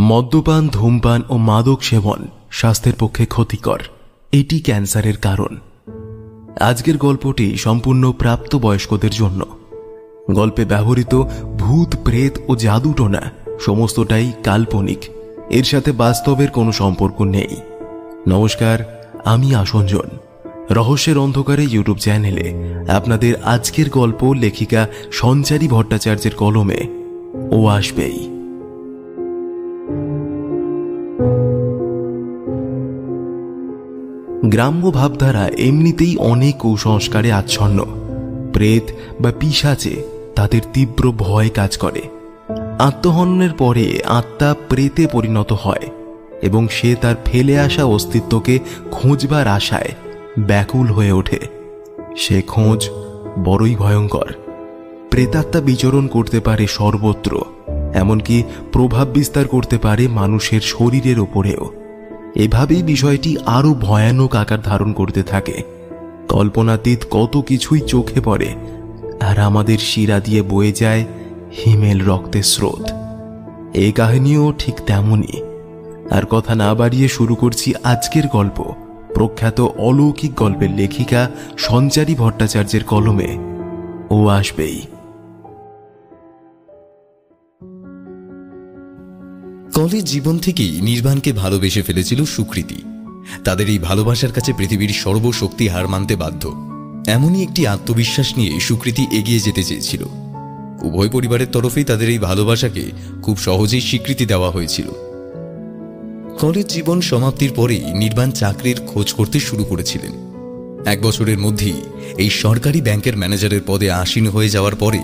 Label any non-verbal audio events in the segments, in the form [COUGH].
মদ্যপান, ধূমপান ও মাদক সেবন স্বাস্থ্যের পক্ষে ক্ষতিকর। এটি ক্যান্সারের কারণ। আজকের গল্পটি সম্পূর্ণ প্রাপ্তবয়স্কদের জন্য। গল্পে ব্যবহৃত ভূত, প্রেত ও জাদুটোনা সমস্তটাই কাল্পনিক। এর সাথে বাস্তবের কোনো সম্পর্ক নেই। নমস্কার, আমি আসঞ্জন। রহস্যের অন্ধকারে ইউটিউব চ্যানেলে আপনাদের আজকের গল্প লেখিকা সঞ্চারী ভট্টাচার্যের কলমে ও আসবেই। গ্রাম্য ভাবধারা এমনিতেই অনেক কুসংস্কারে আচ্ছন্ন। প্রেত বা পিসাচে তাদের তীব্র ভয় কাজ করে। আত্মহননের পরে আত্মা প্রেতে পরিণত হয় এবং সে তার ফেলে আসা অস্তিত্বকে খোঁজবার আশায় ব্যাকুল হয়ে ওঠে। সে খোঁজ বড়ই ভয়ঙ্কর। প্রেতাত্মা বিচরণ করতে পারে সর্বত্র, এমনকি প্রভাব বিস্তার করতে পারে মানুষের শরীরের ওপরেও। এভাবেই বিষয়টি আরও ভয়ানক আকার ধারণ করতে থাকে। কল্পনাতীত কত কিছুই চোখে পড়ে, আর আমাদের শিরা দিয়ে বয়ে যায় হিমেল রক্তের স্রোত। এই কাহিনীও ঠিক তেমনই। আর কথা না বাড়িয়ে শুরু করছি আজকের গল্প, প্রখ্যাত অলৌকিক গল্পের লেখিকা সঞ্চারী ভট্টাচার্যের কলমে। ও আসবেই। কলেজ জীবন থেকেই নির্বাণকে ভালোবেসে ফেলেছিল সুকৃতি। তাদের এই ভালোবাসার কাছে পৃথিবীর সর্বশক্তি হার মানতে বাধ্য। এমনই একটি আত্মবিশ্বাস নিয়ে সুকৃতি এগিয়ে যেতে চেয়েছিল। উভয় পরিবারের তরফেই তাদের এই ভালোবাসাকে খুব সহজেই স্বীকৃতি দেওয়া হয়েছিল। কলেজ জীবন সমাপ্তির পরেই নির্বাণ চাকরির খোঁজ করতে শুরু করেছিলেন। এক বছরের মধ্যেই এই সরকারি ব্যাংকের ম্যানেজারের পদে আসীন হয়ে যাওয়ার পরে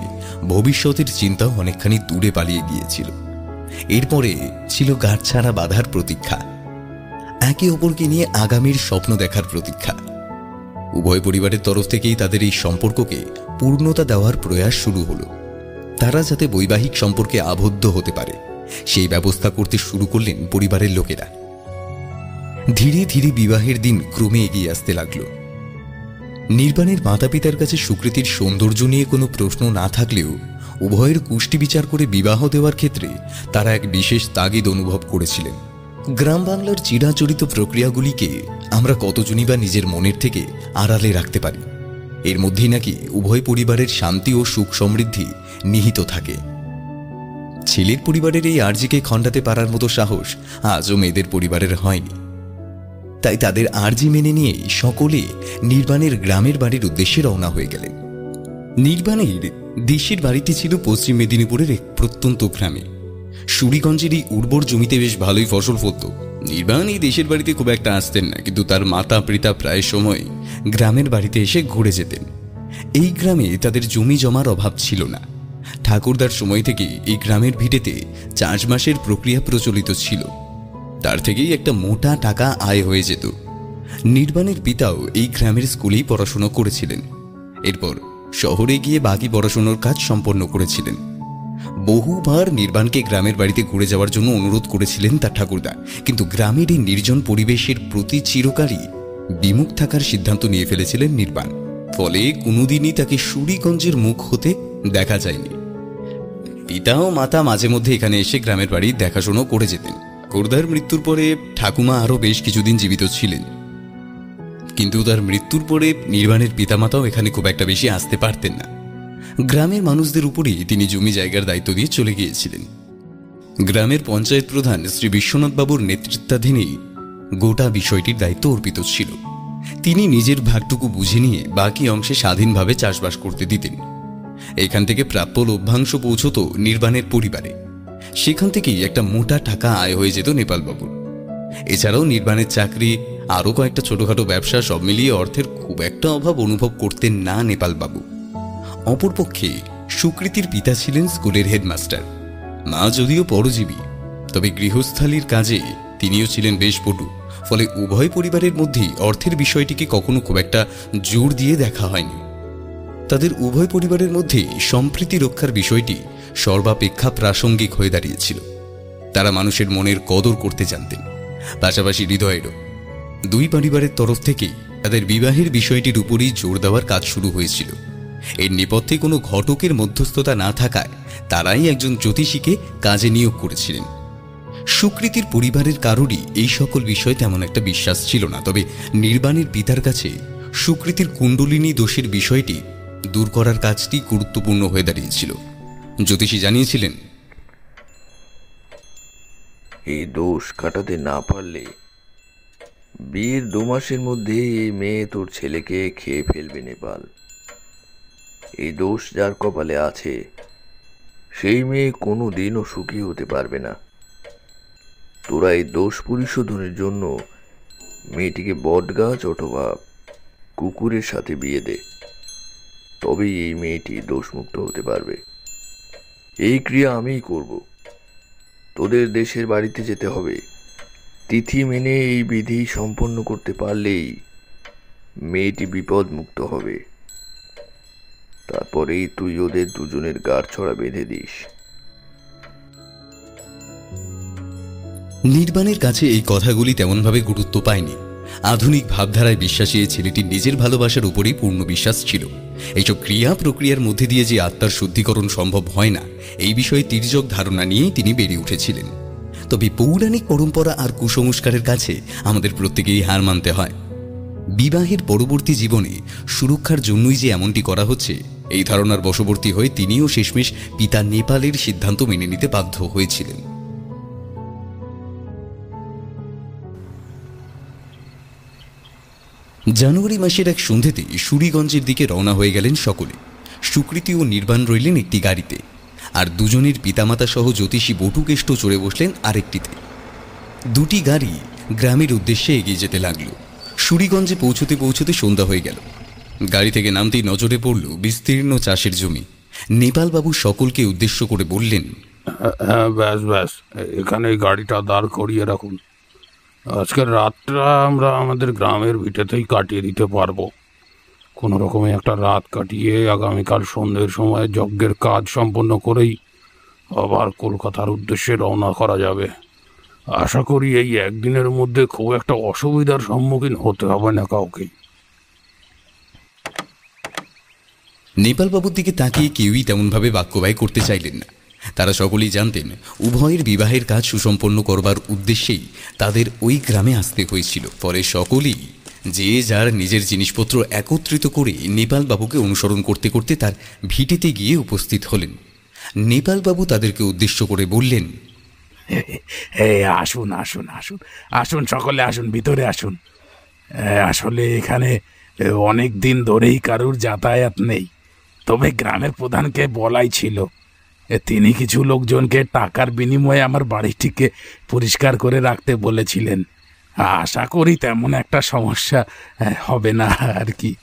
ভবিষ্যতের চিন্তাও অনেকখানি দূরে পালিয়ে গিয়েছিল। এরপরে ছিল গাঁটছাড়া বাধার প্রতীক্ষা। একে অপরকে নিয়ে আগামীর স্বপ্ন দেখার প্রতীক্ষা। উভয় পরিবারের তরফ থেকেই তাদের এই সম্পর্ককে পূর্ণতা দেওয়ার প্রয়াস শুরু হলো। তারা যাতে বৈবাহিক সম্পর্কে আবদ্ধ হতে পারে, সেই ব্যবস্থা করতে শুরু করলেন পরিবারের লোকেরা। ধীরে ধীরে বিবাহের দিন ক্রমে এগিয়ে আসতে লাগল। নির্বাণের মাতা পিতার কাছে সুকৃতির সৌন্দর্য নিয়ে কোনো প্রশ্ন না থাকলেও উভয়ের কুষ্টি বিচার করে বিবাহ দেওয়ার ক্ষেত্রে তারা এক বিশেষ তাগিদ অনুভব করেছিলেন। গ্রাম বাংলার চিরাচরিত প্রক্রিয়াগুলিকে আমরা কতজনই বা নিজের মনের থেকে আড়ালে রাখতে পারি? এর মধ্যেই নাকি উভয় পরিবারের শান্তি ও সুখ সমৃদ্ধি নিহিত থাকে। ছেলের পরিবারের এই আর্জিকে খণ্ডাতে পারার মতো সাহস আজও মেয়েদের পরিবারের হয়নি। তাই তাদের আর্জি মেনে নিয়ে সকলে নির্বাণের গ্রামের বাড়ির উদ্দেশ্যে রওনা হয়ে গেলেন। নির্বাণের দেশের বাড়িটি ছিল পশ্চিম মেদিনীপুরের এক প্রত্যন্ত গ্রামে। সুরিগঞ্জের এই উর্বর জমিতে বেশ ভালোই ফসল ফলত। নির্বাণ এই দেশের বাড়িতে খুব একটা আসতেন না, কিন্তু তার মাতা পিতা প্রায় সময় গ্রামের বাড়িতে এসে ঘুরে যেতেন। এই গ্রামে তাদের জমি জমার অভাব ছিল না। ঠাকুরদার সময় থেকে এই গ্রামের ভিটেতে চাষবাসের প্রক্রিয়া প্রচলিত ছিল। তার থেকেই একটা মোটা টাকা আয় হয়ে যেত। নির্বাণের পিতাও এই গ্রামের স্কুলেই পড়াশুনো করেছিলেন। এরপর শহরে গিয়ে বাকি পড়াশুনোর কাজ সম্পন্ন করেছিলেন। বহুবার নির্বাণকে গ্রামের বাড়িতে ঘুরে যাওয়ার জন্য অনুরোধ করেছিলেন তার ঠাকুরদা। কিন্তু গ্রামের এই নির্জন পরিবেশের প্রতি চিরকালই বিমুখ থাকার সিদ্ধান্ত নিয়ে ফেলেছিলেন নির্বাণ। ফলে কোনোদিনই তাকে সুরিগঞ্জের মুখ হতে দেখা যায়নি। পিতা ও মাতা মাঝে মধ্যে এখানে এসে গ্রামের বাড়ি দেখাশোনা করে যেতেন। ঠাকুরদার মৃত্যুর পরে ঠাকুমা আরও বেশ কিছুদিন জীবিত ছিলেন। কিন্তু তার মৃত্যুর পরে নির্বাণের পিতামাতাও এখানে খুব একটা বেশি আসতে পারতেন না। গ্রামের মানুষদের উপরেই তিনি জমি জায়গার দায়িত্ব দিয়ে চলে গিয়েছিলেন। গ্রামের পঞ্চায়েত প্রধান শ্রী বিশ্বনাথ বাবুর নেতৃত্বাধীনেই গোটা বিষয়টির দায়িত্ব অর্পিত ছিল। তিনি নিজের ভাগটুকু বুঝে নিয়ে বাকি অংশে স্বাধীনভাবে চাষবাস করতে দিতেন। এখান থেকে প্রাপ্য লভ্যাংশ পৌঁছত নির্বাণের পরিবারে। সেখান থেকেই একটা মোটা টাকা আয় হয়ে যেত নেপালবাবুর। এছাড়াও নির্বাণের চাকরি আরও কয়েকটা ছোটখাটো ব্যবসা সব মিলিয়ে অর্থের খুব একটা অভাব অনুভব করতেন না নেপালবাবু। অপরপক্ষে সুকৃতির পিতা ছিলেন স্কুলের হেডমাস্টার। মা যদিও পরজীবী, তবে গৃহস্থালির কাজে তিনিও ছিলেন বেশ পটু, ফলে উভয় পরিবারের মধ্যেই অর্থের বিষয়টিকে কখনো খুব একটা জোর দিয়ে দেখা হয়নি। তাদের উভয় পরিবারের মধ্যে সম্প্রীতি রক্ষার বিষয়টি সর্বাপেক্ষা প্রাসঙ্গিক হয়ে দাঁড়িয়েছিল। তারা মানুষের মনের কদর করতে জানতেন, পাশাপাশি হৃদয়েরও। দুই পরিবারের তরফ থেকেই তাদের বিবাহের বিষয়টির উপরই জোর দেওয়ার কাজ শুরু হয়েছিল। এর নেপথ্যে কোনো ঘটকের মধ্যস্থতা না থাকায় তারাই একজন জ্যোতিষীকে কাজে নিয়োগ করেছিলেন। সুকৃতির পরিবারের কারোরই এই সকল বিষয়ে তেমন একটা বিশ্বাস ছিল না, তবে নির্বাণের পিতার কাছে সুকৃতির কুণ্ডলিনী দোষের বিষয়টি দূর করার কাজটি গুরুত্বপূর্ণ হয়ে দাঁড়িয়েছিল। জ্যোতিষী জানিয়েছিলেন, এই দোষ কাটাতে না পারলে বিয়ের দু মাসের মধ্যে এই মেয়ে তোর ছেলেকে খেয়ে ফেলবে, নেপাল। এই দোষ যার কপালে আছে, সেই মেয়ে কোনো দিনও সুখী হতে পারবে না। তোরা এই দোষ পরিশোধনের জন্য মেয়েটিকে বটগাছ অথবা কুকুরের সাথে বিয়ে দে। তবেই এই মেয়েটি দোষমুক্ত হতে পারবে। এই ক্রিয়া আমিই করব। তোদের দেশের বাড়িতে যেতে হবে। তিথি মেনে এই বিধি সম্পন্ন করতে পারলেই মেয়েটি বিপদ মুক্ত হবে। তারপরেই তুই ওদের দুজনের গাড় ছড়া বেঁধে দিস। নির্বাণের কাছে এই কথাগুলি তেমনভাবে গুরুত্ব পায়নি। আধুনিক ভাবধারায় বিশ্বাসী এই ছেলেটির নিজের ভালোবাসার উপরেই পূর্ণ বিশ্বাস ছিল। এইসব ক্রিয়া প্রক্রিয়ার মধ্যে দিয়ে যে আত্মার শুদ্ধিকরণ সম্ভব হয় না, এই বিষয়ে তির্যক ধারণা নিয়েই তিনি বেড়ে উঠেছিলেন। তবে পৌরাণিক পরম্পরা আর কুসংস্কারের কাছে আমাদের প্রত্যেকেই হার মানতে হয়। বিবাহের পরবর্তী জীবনে সুরক্ষার জন্যই যে এমনটি করা হচ্ছে, এই ধারণার বশবর্তী হয়ে তিনিও শেষমেশ পিতা নেপালের সিদ্ধান্ত মেনে নিতে বাধ্য হয়েছিলেন। জানুয়ারি মাসের এক সন্ধ্যেতে সুরিগঞ্জের দিকে রওনা হয়ে গেলেন সকলে। সুকৃতি ও নির্বাণ রইলেন একটি গাড়িতে। আর দুজনের পিতামাতা সহ জ্যোতিষী বটুকেষ্ট চড়ে বসলেন আরেকটিতে। দুটি গাড়ি গ্রামের উদ্দেশ্যে এগিয়ে যেতে লাগল। সুরিগঞ্জে পৌঁছতে পৌঁছতে সন্ধ্যা হয়ে গেল। গাড়ি থেকে নামতেই নজরে পড়ল বিস্তীর্ণ চাষের জমি। নেপালবাবু সকলকে উদ্দেশ্য করে বললেন হ্যাঁ ব্যাস ব্যাস, এখানে গাড়িটা দাঁড় করিয়ে রাখুন। আজকের রাতটা আমরা আমাদের গ্রামের ভিটেতেই কাটিয়ে দিতে পারব। কোনো রকমে একটা রাত কাটিয়ে আগামীকাল সন্ধ্যের সময় যজ্ঞের কাজ সম্পন্ন করেই আবার কলকাতার উদ্দেশ্যে রওনা করা যাবে। আশা করি এই একদিনের মধ্যে খুব একটা অসুবিধার সম্মুখীন হতে হবে না কাউকে। নেপালবাবুর দিকে তাকিয়ে কেউই তেমনভাবে বাক্যবায় করতে চাইলেন না। তারা সকলেই জানতেন, উভয়ের বিবাহের কাজ সুসম্পন্ন করবার উদ্দেশ্যেই তাদের ওই গ্রামে আসতে হয়েছিল। পরে সকলেই যে যার নিজের জিনিসপত্র একত্রিত করে নেপালবাবুকে অনুসরণ করতে করতে তার ভিটিতে গিয়ে উপস্থিত হলেন। নেপালবাবু তাদেরকে উদ্দেশ্য করে বললেন আসুন আসুন আসুন আসুন, সকলে আসুন, ভিতরে আসুন। আসলে এখানে অনেক দিন ধরেই কারুর যাতায়াত নেই। তবে গ্রামের প্রধানকে বলাই ছিল তিনি কিছু লোকজনকে টাকার বিনিময়ে আমার বাড়িটিকে পরিষ্কার করে রাখতে বলেছিলেন। আশা করি তেমন একটা সমস্যা হবে না আর কি।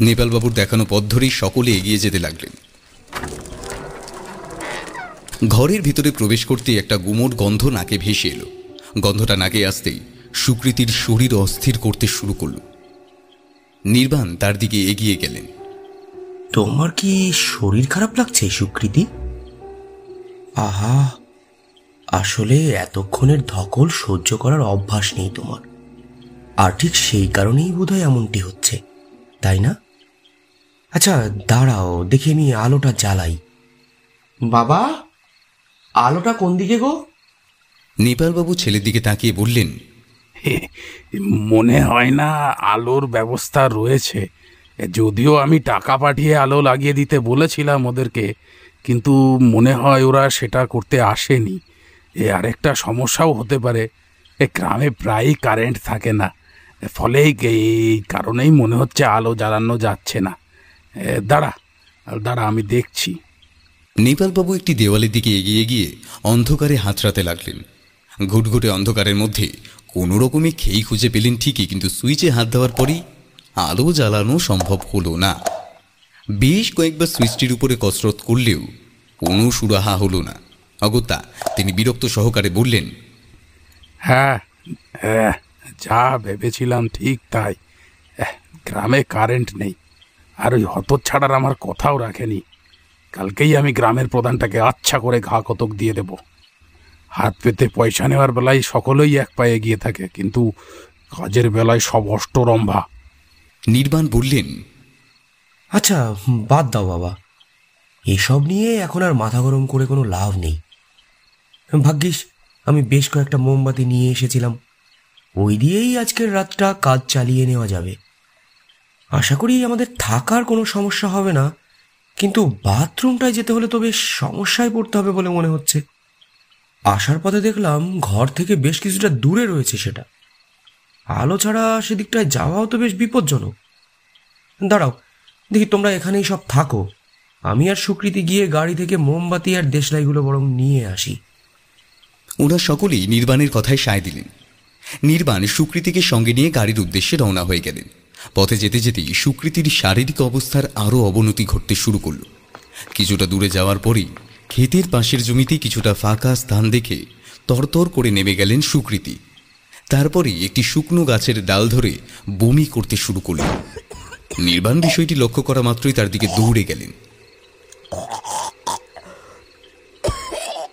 নেপালবাবুর দেখানো পথ ধরেই সকলে এগিয়ে যেতে লাগলেন। ঘরের ভিতরে প্রবেশ করতে একটা গুমোট গন্ধ নাকে ভেসে এলো। গন্ধটা নাকে আসতেই সুকৃতির শরীর অস্থির করতে শুরু করল। নির্বাণ তার দিকে এগিয়ে গেলেন। তোমার কি শরীর খারাপ লাগছে সুকৃতি? আহা আসলে এতক্ষণের ধকল সহ্য করার অভ্যাস নেই তোমার। আর ঠিক সেই কারণেই বোধহয় এমনটি হচ্ছে তাই না? আচ্ছা দাঁড়াও দেখি আমি আলোটা জ্বালাই। বাবা আলোটা কোন দিকে গো? নেপালবাবু ছেলের দিকে তাকিয়ে বললেন মনে হয় না আলোর ব্যবস্থা রয়েছে। যদিও আমি টাকা পাঠিয়ে আলো লাগিয়ে দিতে বলেছিলাম ওদেরকে কিন্তু মনে হয় ওরা সেটা করতে আসেনি। এ আরেকটা সমস্যাও হতে পারে। এ গ্রামে প্রায়ই কারেন্ট থাকে না। ফলে এই কারণেই মনে হচ্ছে আলো জ্বালানো যাচ্ছে না। দাঁড়া দাঁড়া, আমি দেখছি। নেপালবাবু একটি দেওয়ালের দিকে এগিয়ে গিয়ে অন্ধকারে হাতড়াতে লাগলেন। ঘুটঘুটে অন্ধকারের মধ্যে কোনো রকমে খেই খুঁজে পেলেন ঠিকই, কিন্তু সুইচে হাত দেওয়ার পরেই আলো জ্বালানো সম্ভব হলো না। বেশ কয়েকবার সুইচটির উপরে কসরত করলেও কোনো সুরাহা হলো না। অগত্যা তিনি বিরক্ত সহকারে বললেন হ্যাঁ হ্যাঁ যা ভেবেছিলাম ঠিক তাই। গ্রামে কারেন্ট নেই আর ওই হতচ্ছাড়ার আমার কথাও রাখেনি। কালকেই আমি গ্রামের প্রধানটাকে আচ্ছা করে ঘা কতক দিয়ে দেব। হাত পেতে পয়সা নেওয়ার বেলায় সকলেই এক পায়ে এগিয়ে থাকে কিন্তু কাজের বেলায় সব অষ্টরম্ভা। নির্বাণ বললেন আচ্ছা বাদ দাও বাবা। এসব নিয়ে এখন আর মাথা গরম করে কোনো লাভ নেই। ভাগ্যিস, আমি বেশ কয়েকটা মোমবাতি নিয়ে এসেছিলাম। ওই দিয়েই আজকের রাতটা কাজ চালিয়ে নেওয়া যাবে। আশা করি আমাদের থাকার কোনো সমস্যা হবে না, কিন্তু বাথরুমটায় যেতে হলে তো বেশ সমস্যায় পড়তে হবে বলে মনে হচ্ছে। আসার পথে দেখলাম ঘর থেকে বেশ কিছুটা দূরে রয়েছে সেটা। আলো ছাড়া সেদিকটায় যাওয়াও তো বেশ বিপজ্জনক। দাঁড়াও, দেখি তোমরা এখানেই সব থাকো। আমি আর সুকৃতি গিয়ে গাড়ি থেকে মোমবাতি আর দেশলাইগুলো বরং নিয়ে আসি। ওরা সকলেই নির্বাণের কথায় সায় দিলেন। নির্বাণ সুকৃতিকে সঙ্গে নিয়ে গাড়ির উদ্দেশ্যে রওনা হয়ে গেলেন। পথে যেতে যেতেই সুকৃতির শারীরিক অবস্থার আরও অবনতি ঘটতে শুরু করল। কিছুটা দূরে যাওয়ার পরেই ক্ষেতের পাশের জমিতে কিছুটা ফাঁকা স্থান দেখে তরতর করে নেমে গেলেন সুকৃতি। তারপরে একটি শুকনো গাছের ডাল ধরে বমি করতে শুরু করলেন। নির্বাণ বিষয়টি লক্ষ্য করা মাত্রই তার দিকে দৌড়ে গেলেন।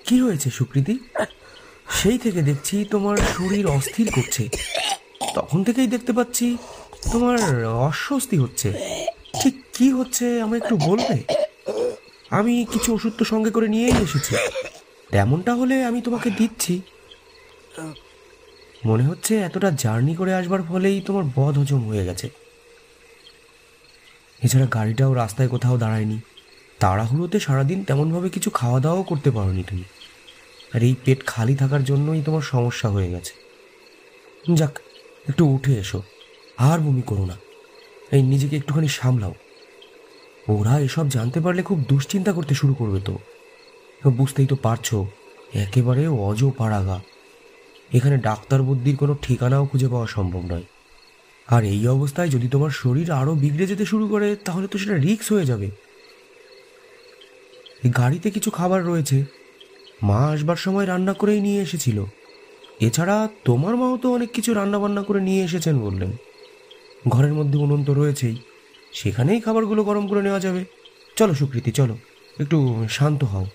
কি হয়েছে সুকৃতি? সেই থেকে দেখছি তোমার শরীর অস্থির করছে। তখন থেকেই দেখতে পাচ্ছি তোমার অস্বস্তি হচ্ছে। ঠিক কি হচ্ছে, আমায় একটু বলবে? আমি কিছু ওষুধ তো সঙ্গে করে নিয়েই এসেছি। তেমনটা হলে আমি তোমাকে দিচ্ছি। মনে হচ্ছে এতটা জার্নি করে আসবার ফলেই তোমার বদ হজম হয়ে গেছে। এছাড়া গাড়িটাও রাস্তায় কোথাও দাঁড়ায়নি। তাড়াহুড়োতে সারাদিন তেমনভাবে কিছু খাওয়া দাওয়াও করতে পারোনি তুমি। আর এই পেট খালি থাকার জন্যই তোমার সমস্যা হয়ে গেছে। যাক, একটু উঠে এসো। আর বমি করো না। এই নিজেকে একটুখানি সামলাও। ওরা এসব জানতে পারলে খুব দুশ্চিন্তা করতে শুরু করবে তো। বুঝতেই তো পারছ, একেবারে অজ পাড়াগা এখানে ডাক্তার বুদ্ধির কোনো ঠিকানাও খুঁজে পাওয়া সম্ভব নয়। আর এই অবস্থায় যদি তোমার শরীর আরও বিগড়ে যেতে শুরু করে, তাহলে তো সেটা রিস্ক হয়ে যাবে। গাড়িতে কিছু খাবার রয়েছে। মা আসবার সময় রান্না করেই নিয়ে এসেছিল। এছাড়া তোমার মাও তো অনেক কিছু রান্না বান্না করে নিয়ে এসেছেন বললেন। ঘরের মধ্যে উনুন তো রয়েছেই সেখানেই খাবারগুলো গরম করে নেওয়া যাবে। চলো সুকৃতি চলো একটু শান্ত হও।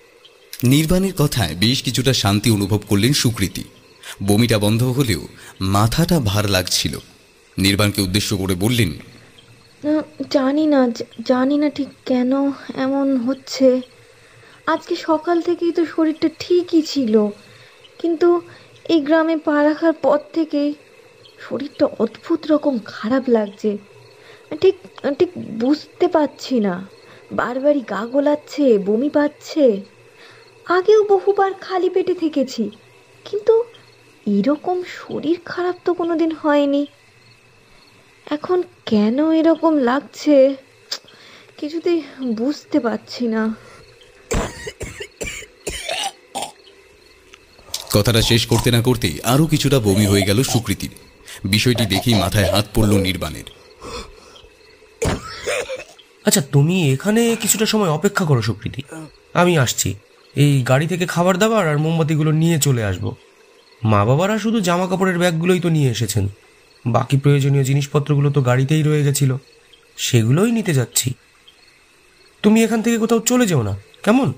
নির্বাণের কথায় বেশ কিছুটা শান্তি অনুভব করলেন সুকৃতি। বমিটা বন্ধ হলেও মাথাটা ভার লাগছিল। নির্বাণকে উদ্দেশ্য করে বললেন জানি না জানি না ঠিক কেন এমন হচ্ছে। আজকে সকাল থেকেই তো শরীরটা ঠিকই ছিল। কিন্তু এই গ্রামে পা রাখার পর থেকেই শরীরটা অদ্ভুত রকম খারাপ লাগছে। ঠিক ঠিক বুঝতে পারছি না। বারবারই গা গোলাচ্ছে, বমি পাচ্ছে। আগেও বহুবার খালি পেটে থেকেছি, কিন্তু এরকম শরীর খারাপ তো কোনোদিন হয়নি। এখন কেন এরকম লাগছে? কিছুতেই বুঝতে পারছি না। কথাটা শেষ করতে না করতে আরও কিছুটা বমি হয়ে গেল সুকৃতির। বিষয়টি দেখেই মাথায় হাত পড়ল নির্বাণের। আচ্ছা তুমি এখানে কিছুটা সময় অপেক্ষা করো সুকৃতি। আমি আসছি। এই গাড়ি থেকে খাবার দাবার আর মোমবাতিগুলো নিয়ে চলে আসব। মা বাবারা শুধু জামা কাপড়ের ব্যাগগুলোই তো নিয়ে এসেছেন। বাকি প্রয়োজনীয় জিনিসপত্রগুলো তো গাড়িতেই রয়ে গেছিল। সেগুলোই নিতে যাচ্ছি। তুমি এখান থেকে কোথাও চলে যেও না। কেমন?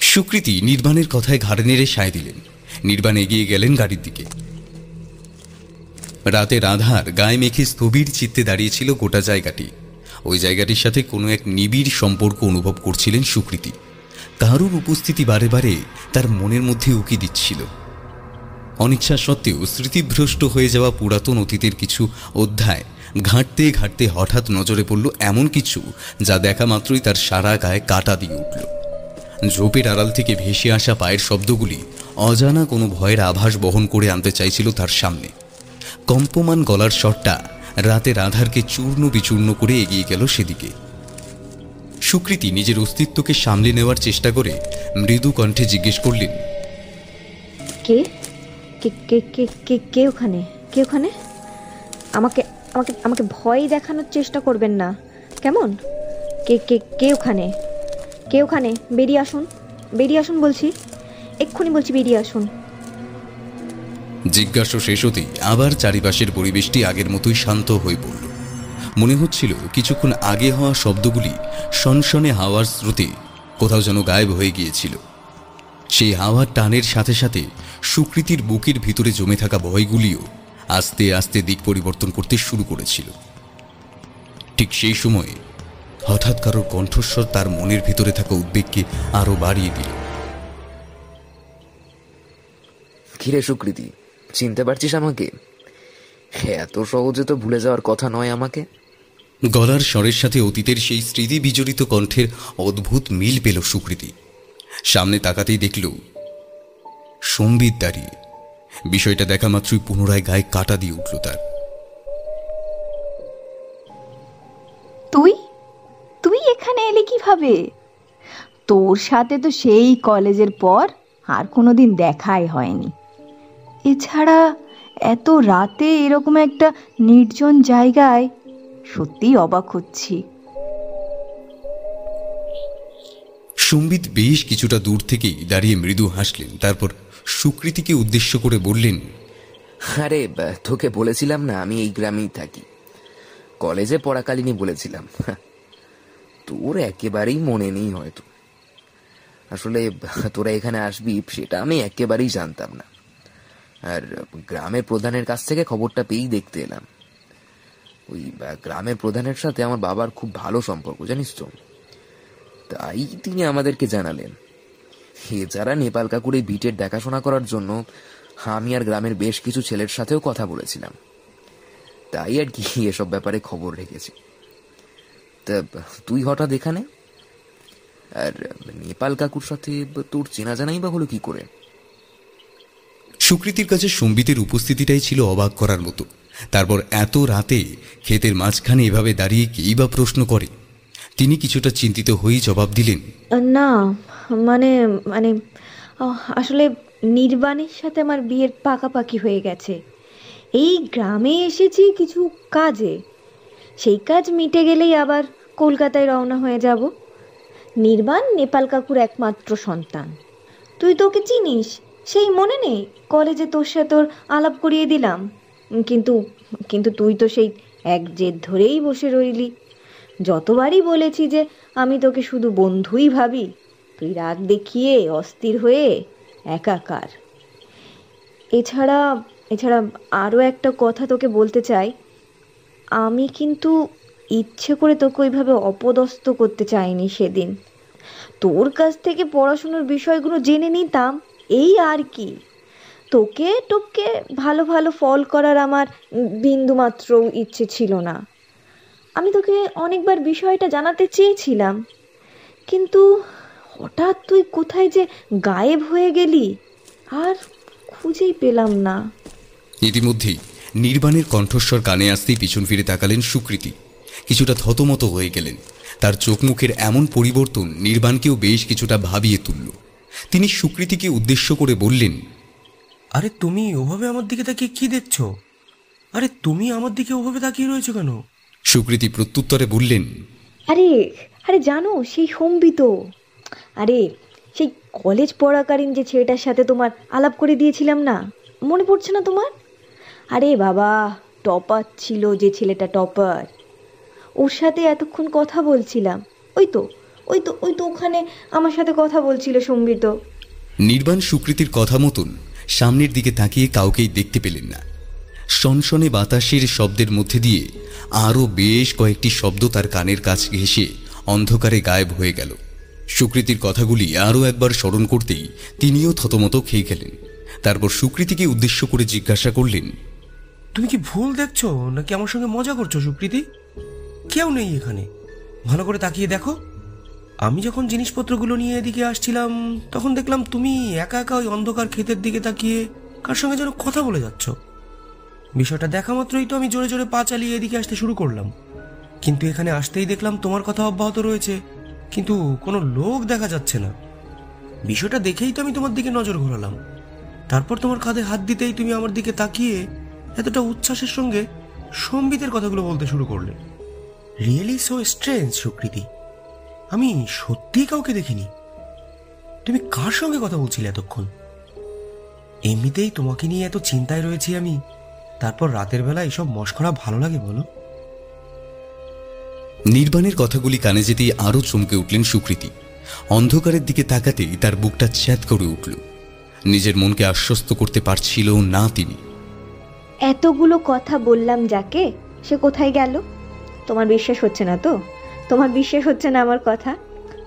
সুকৃতি নির্বাণের কথায় ঘাড়ে নেড়ে সায় দিলেন। নির্বাণ এগিয়ে গেলেন গাড়ির দিকে। রাতের আধার গায়ে মেখে স্থবির চিত্তে দাঁড়িয়েছিল গোটা জায়গাটি। ওই জায়গাটির সাথে কোনো এক নিবিড় সম্পর্ক অনুভব করছিলেন সুকৃতি। কারুর উপস্থিতি বারে বারে তার মনের মধ্যে উকি দিচ্ছিল। অনিচ্ছা সত্ত্বেও স্মৃতিভ্রষ্ট হয়ে যাওয়া পুরাতন অতীতের কিছু অধ্যায় ঘাঁটতে ঘাঁটতে হঠাৎ নজরে পড়ল এমন কিছু যা দেখা মাত্রই তার সারা গায়ে কাটা দিয়ে উঠল। ঝোপের আড়াল থেকে ভেসে আসা পায়ের শব্দগুলি অজানা কোনো ভয়ের আভাস বহন করে আনতে চাইছিল তার সামনে। কম্পমান গলার শটটা রাতের আধারকে চূর্ণ বিচূর্ণ করে এগিয়ে গেল সেদিকে। সুকৃতি নিজের অস্তিত্বকে সামলে নেওয়ার চেষ্টা করে মৃদু কণ্ঠে জিজ্ঞেস করলেন কে কে কে কে কে ওখানে? কে ওখানে? আমাকে আমাকে আমাকে ভয় দেখানোর চেষ্টা করবেন না। কেমন? কে কে কে ওখানে? কে ওখানে? বেরিয়ে আসুন। বেরিয়ে আসুন বলছি। এক্ষুনি বলছি বেরিয়ে আসুন। জিজ্ঞাসা শেষ হতেই আবার চারিপাশের পরিবেশটি আগের মতোই শান্ত হয়ে পড়ল। মনে হচ্ছিল কিছুক্ষণ আগে হওয়া শব্দগুলি সনসনে হাওয়ার স্রোতে কোথাও যেন গায়েব হয়ে গিয়েছিল। সেই হাওয়ার টানের সাথে সাথে সুকৃতির বুকের ভিতরে জমে থাকা ভয়গুলিও আস্তে আস্তে দিক পরিবর্তন করতে শুরু করেছিল। ঠিক সেই সময়ে হঠাৎ কারোর কণ্ঠস্বর তার মনের ভিতরে থাকা উদ্বেগকে আরও বাড়িয়ে দিল। কি কিরে সুকৃতি চিনতে পারছিস আমাকে? এত সহজে তো ভুলে যাওয়ার কথা নয় আমাকে। গলার স্বরের সাথে অতীতের সেই স্মৃতি বিজড়িত কণ্ঠের অদ্ভুত মিল পেল সুকৃতি। সামনে তাকাতেই দেখল সম্বিত দাঁড়িয়ে। বিষয়টা দেখা মাত্রই পুনরায় গায়ে কাটা দিয়ে উঠল তার। তুই? তুই এখানে এলি কীভাবে? তোর সাথে তো সেই কলেজের পর আর কোনোদিন দেখাই হয়নি। এছাড়া এত রাতে এরকম একটা নির্জন জায়গায় সত্যিই অবাক হচ্ছি। সম্বিত বেশ কিছুটা দূর থেকেই দাঁড়িয়ে মৃদু হাসলেন তারপর সুকৃতিকে উদ্দেশ্য করে বললেন আরে তোকে বলেছিলাম না আমি এই গ্রামেই থাকি। কলেজে পড়াকালীনই বলেছিলাম। তোর একেবারেই মনে নেই হয়তো। আসলে, তোরা এখানে আসবি, সেটা আমি একেবারেই জানতাম না। আর গ্রামের প্রধানের কাছ থেকে খবরটা পেয়েই দেখতে এলাম। ওই গ্রামের প্রধানের সাথে আমার বাবার খুব ভালো সম্পর্ক, জানিস তো? তাই তিনি আমাদেরকে জানালেন। এছাড়া নেপাল কাকুর বিটের দেখাশোনা করার জন্য, আমি আর গ্রামের বেশ কিছু ছেলের সাথেও কথা বলেছিলাম। তাই আর কি এসব ব্যাপারে খবর রেখেছি। তুই হঠাৎ এখানে? আর নেপাল কাকুর সাথে তোর চেনা জানাই বা হলো কি করে? সুকৃতির কাছে সম্বিতের উপস্থিতিটাই ছিল অবাক করার মতো। তারপর এত রাতে ক্ষেতের মাঝখানে এভাবে দাঁড়িয়ে কেই বা প্রশ্ন করে? তিনি কিছুটা চিন্তিত হয়েই জবাব দিলেন না মানে মানে আসলে নির্বাণের সাথে আমার বিয়ের পাকাপাকি হয়ে গেছে। এই গ্রামে এসেছি কিছু কাজে। সেই কাজ মিটে গেলেই আবার কলকাতায় রওনা হয়ে যাব। নির্বাণ নেপাল কাকুর একমাত্র সন্তান। তুই তো ওকে চিনিস, সেই মনে নেই, কলেজে তোর সাথে তোর আলাপ করিয়ে দিলাম। কিন্তু কিন্তু তুই তো সেই এক জেদ ধরেই বসে রইলি। যতবারই বলেছি যে আমি তোকে শুধু বন্ধুই ভাবি তুই রাগ দেখিয়ে, অস্থির হয়ে, একাকার। এছাড়া এছাড়া আরও একটা কথা তোকে বলতে চাই। আমি কিন্তু ইচ্ছে করে তোকে ওইভাবে অপদস্থ করতে চাইনি সেদিন। তোর কাছ থেকে পড়াশুনোর বিষয়গুলো জেনে নিতাম, এই আর কি। তোকে টোকে ভালো ভালো ফল করার আমার বিন্দুমাত্র ইচ্ছে ছিল না। আমি তোকে অনেকবার বিষয়টা জানাতে চেয়েছিলাম, কিন্তু হঠাৎ তুই কোথায় যে গায়েব হয়ে গেলি, আর খুঁজেই পেলাম না। ইতিমধ্যেই নির্বাণের কণ্ঠস্বর কানে আসতেই পিছন ফিরে তাকালেন সুকৃতি। কিছুটা থতমত হয়ে গেলেন। তার চোখ মুখের এমন পরিবর্তন নির্বাণকেও বেশ কিছুটা ভাবিয়ে তুলল। তিনি সুকৃতিকে উদ্দেশ্য করে বললেন আরে তুমি ওভাবে আমার দিকে তাকিয়ে কি দেখছ? আরে তুমি আমার দিকে ওভাবে তাকিয়ে রয়েছো কেন? সুকৃতি প্রত্যুত্তরে বললেন আরে আরে জানো সেই সম্বিত। আরে সেই কলেজ পড়াকালীন যে ছেলেটার সাথে তোমার আলাপ করে দিয়েছিলাম না মনে পড়ছে না তোমার? আরে বাবা টপার ছিল যে ছেলেটা টপার। ওর সাথে এতক্ষণ কথা বলছিলাম। ওই তো ওই তো ওই তো ওখানে আমার সাথে কথা বলছিল সম্বিত। নির্বাণ সুকৃতির কথা মতন সামনের দিকে তাকিয়ে কাউকেই দেখতে পেলেন না। সনসনে বাতাসের শব্দের মধ্যে দিয়ে আরও বেশ কয়েকটি শব্দ তার কানের কাছ ঘেঁষে অন্ধকারে গায়েব হয়ে গেল। সুকৃতির কথাগুলি আরও একবার স্মরণ করতেই তিনিও থতমত খেয়ে গেলেন। তারপর সুকৃতিকে উদ্দেশ্য করে জিজ্ঞাসা করলেন তুমি কি ভুল দেখছ? নাকি আমার সঙ্গে মজা করছ সুকৃতি? কেউ নেই এখানে। ভালো করে তাকিয়ে দেখো। আমি যখন জিনিসপত্রগুলো নিয়ে এদিকে আসছিলাম, তখন দেখলাম তুমি একা একা ওই অন্ধকার ক্ষেতের দিকে তাকিয়ে কার সঙ্গে যেন কথা বলে যাচ্ছ। বিষয়টা দেখা মাত্রই তো আমি জোরে জোরে পা চালিয়ে এদিকে আসতে শুরু করলাম। কিন্তু এখানে আসতেই দেখলাম তোমার কথা অব্যাহত রয়েছে, কিন্তু কোনো লোক দেখা যাচ্ছে না। বিষয়টা দেখেই তো আমি তোমার দিকে নজর ঘোরালাম। তারপর তোমার কাঁধে হাত দিতেই তুমি আমার দিকে তাকিয়ে এতটা উচ্ছ্বাসের সঙ্গে সম্বিতের কথাগুলো বলতে শুরু করলে। রিয়েলি সো স্ট্রেঞ্জ সুকৃতি আমি সত্যিই কাউকে দেখিনি। তুমি কার সঙ্গে কথা বলছিলে এতক্ষণ? এমনিতেই তোমাকে নিয়ে এত চিন্তায় রয়েছি আমি। তারপর রাতের বেলা এসব মস্করা ভালো লাগে বলো। নির্বাণের কথাগুলি কানে যেতেই আরও চমকে উঠলেন সুকৃতি। অন্ধকারের দিকে তাকাতেই তার বুকটা চ্যাত করে উঠল। নিজের মনকে আশ্বস্ত করতে পারছিল না তিনি। এতগুলো কথা বললাম যাকে সে কোথায় গেল? তোমার বিশ্বাস হচ্ছে না তো? তোমার বিশ্বাস হচ্ছে না আমার কথা?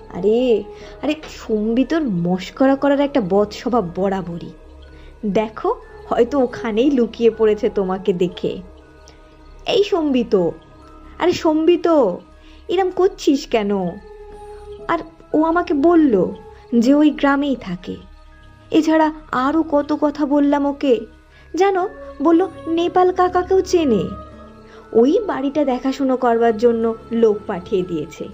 আরে আরে সম্বিতর মস্করা করার একটা বদ স্বভাব বরাবরই। দেখো, হয়তো ওখানেই লুকিয়ে পড়েছে তোমাকে দেখে। এই সম্বিত, আরে সম্বিত, এরম করছিস কেন? আর ও আমাকে বলল যে ওই গ্রামেই থাকে। এছাড়া আরও কত কথা বললাম ওকে। জানো, বলল, নেপাল কাকাকেও চেনে। ওই বাড়িটা দেখাশুনো করবার জন্য লোক পাঠিয়ে দিয়েছে।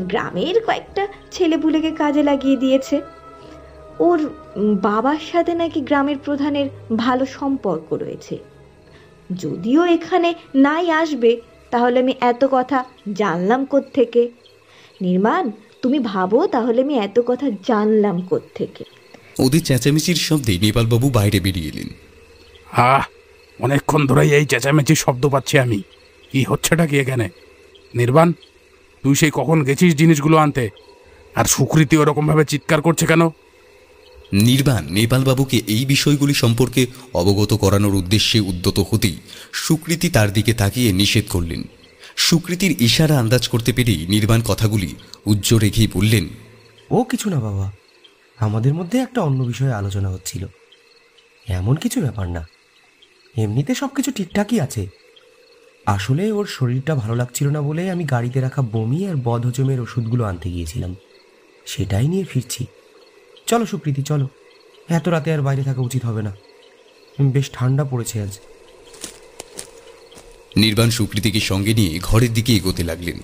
গ্রামের কয়েকটা ছেলেপুলেকে কাজে লাগিয়ে দিয়েছে। ওর বাবার সাথে নাকি গ্রামের প্রধানের ভালো সম্পর্ক রয়েছে। যদিও এখানে নাই আসবে তাহলে আমি এত কথা জানলাম থেকে নির্মাণ তুমি ভাবো তাহলে আমি এত কথা জানলাম থেকে ওদের চেঁচামেচির শব্দে নেপালবাবু বাইরে বেরিয়ে এলেন। আহ অনেকক্ষণ ধরেই এই চেঁচামেচির শব্দ পাচ্ছি আমি। কি হচ্ছেটা কি এখানে? নির্বাণ তুই সেই কখন গেছিস জিনিসগুলো আনতে? আর সুকৃতি ওরকমভাবে চিৎকার করছে কেন? নির্বাণ নেপালবাবুকে এই বিষয়গুলি সম্পর্কে অবগত করানোর উদ্দেশ্যে উদ্যত হতেই সুকৃতি তার দিকে তাকিয়ে নিষেধ করলেন। সুকৃতির ইশারা আন্দাজ করতে পেরেই নির্বাণ কথাগুলি উজ্জ্ব রেখেই বললেন ও কিছু না বাবা আমাদের মধ্যে একটা অন্য বিষয়ে আলোচনা হচ্ছিল। এমন কিছু ব্যাপার না। এমনিতে সব কিছু ঠিকঠাকই আছে। আসলে ওর শরীরটা ভালো লাগছিল না বলে আমি গাড়িতে রাখা বমি আর বদহজমের ওষুধগুলো আনতে গিয়েছিলাম। সেটাই নিয়ে ফিরছি। চলো সুকৃতি, চলো। এত রাতে আর বাইরে থাকা উচিত হবে না। বেশ ঠান্ডা পড়েছে আজ। নির্বাণ সুকৃতিকে সঙ্গে নিয়ে ঘরের দিকে এগোতে লাগলেন।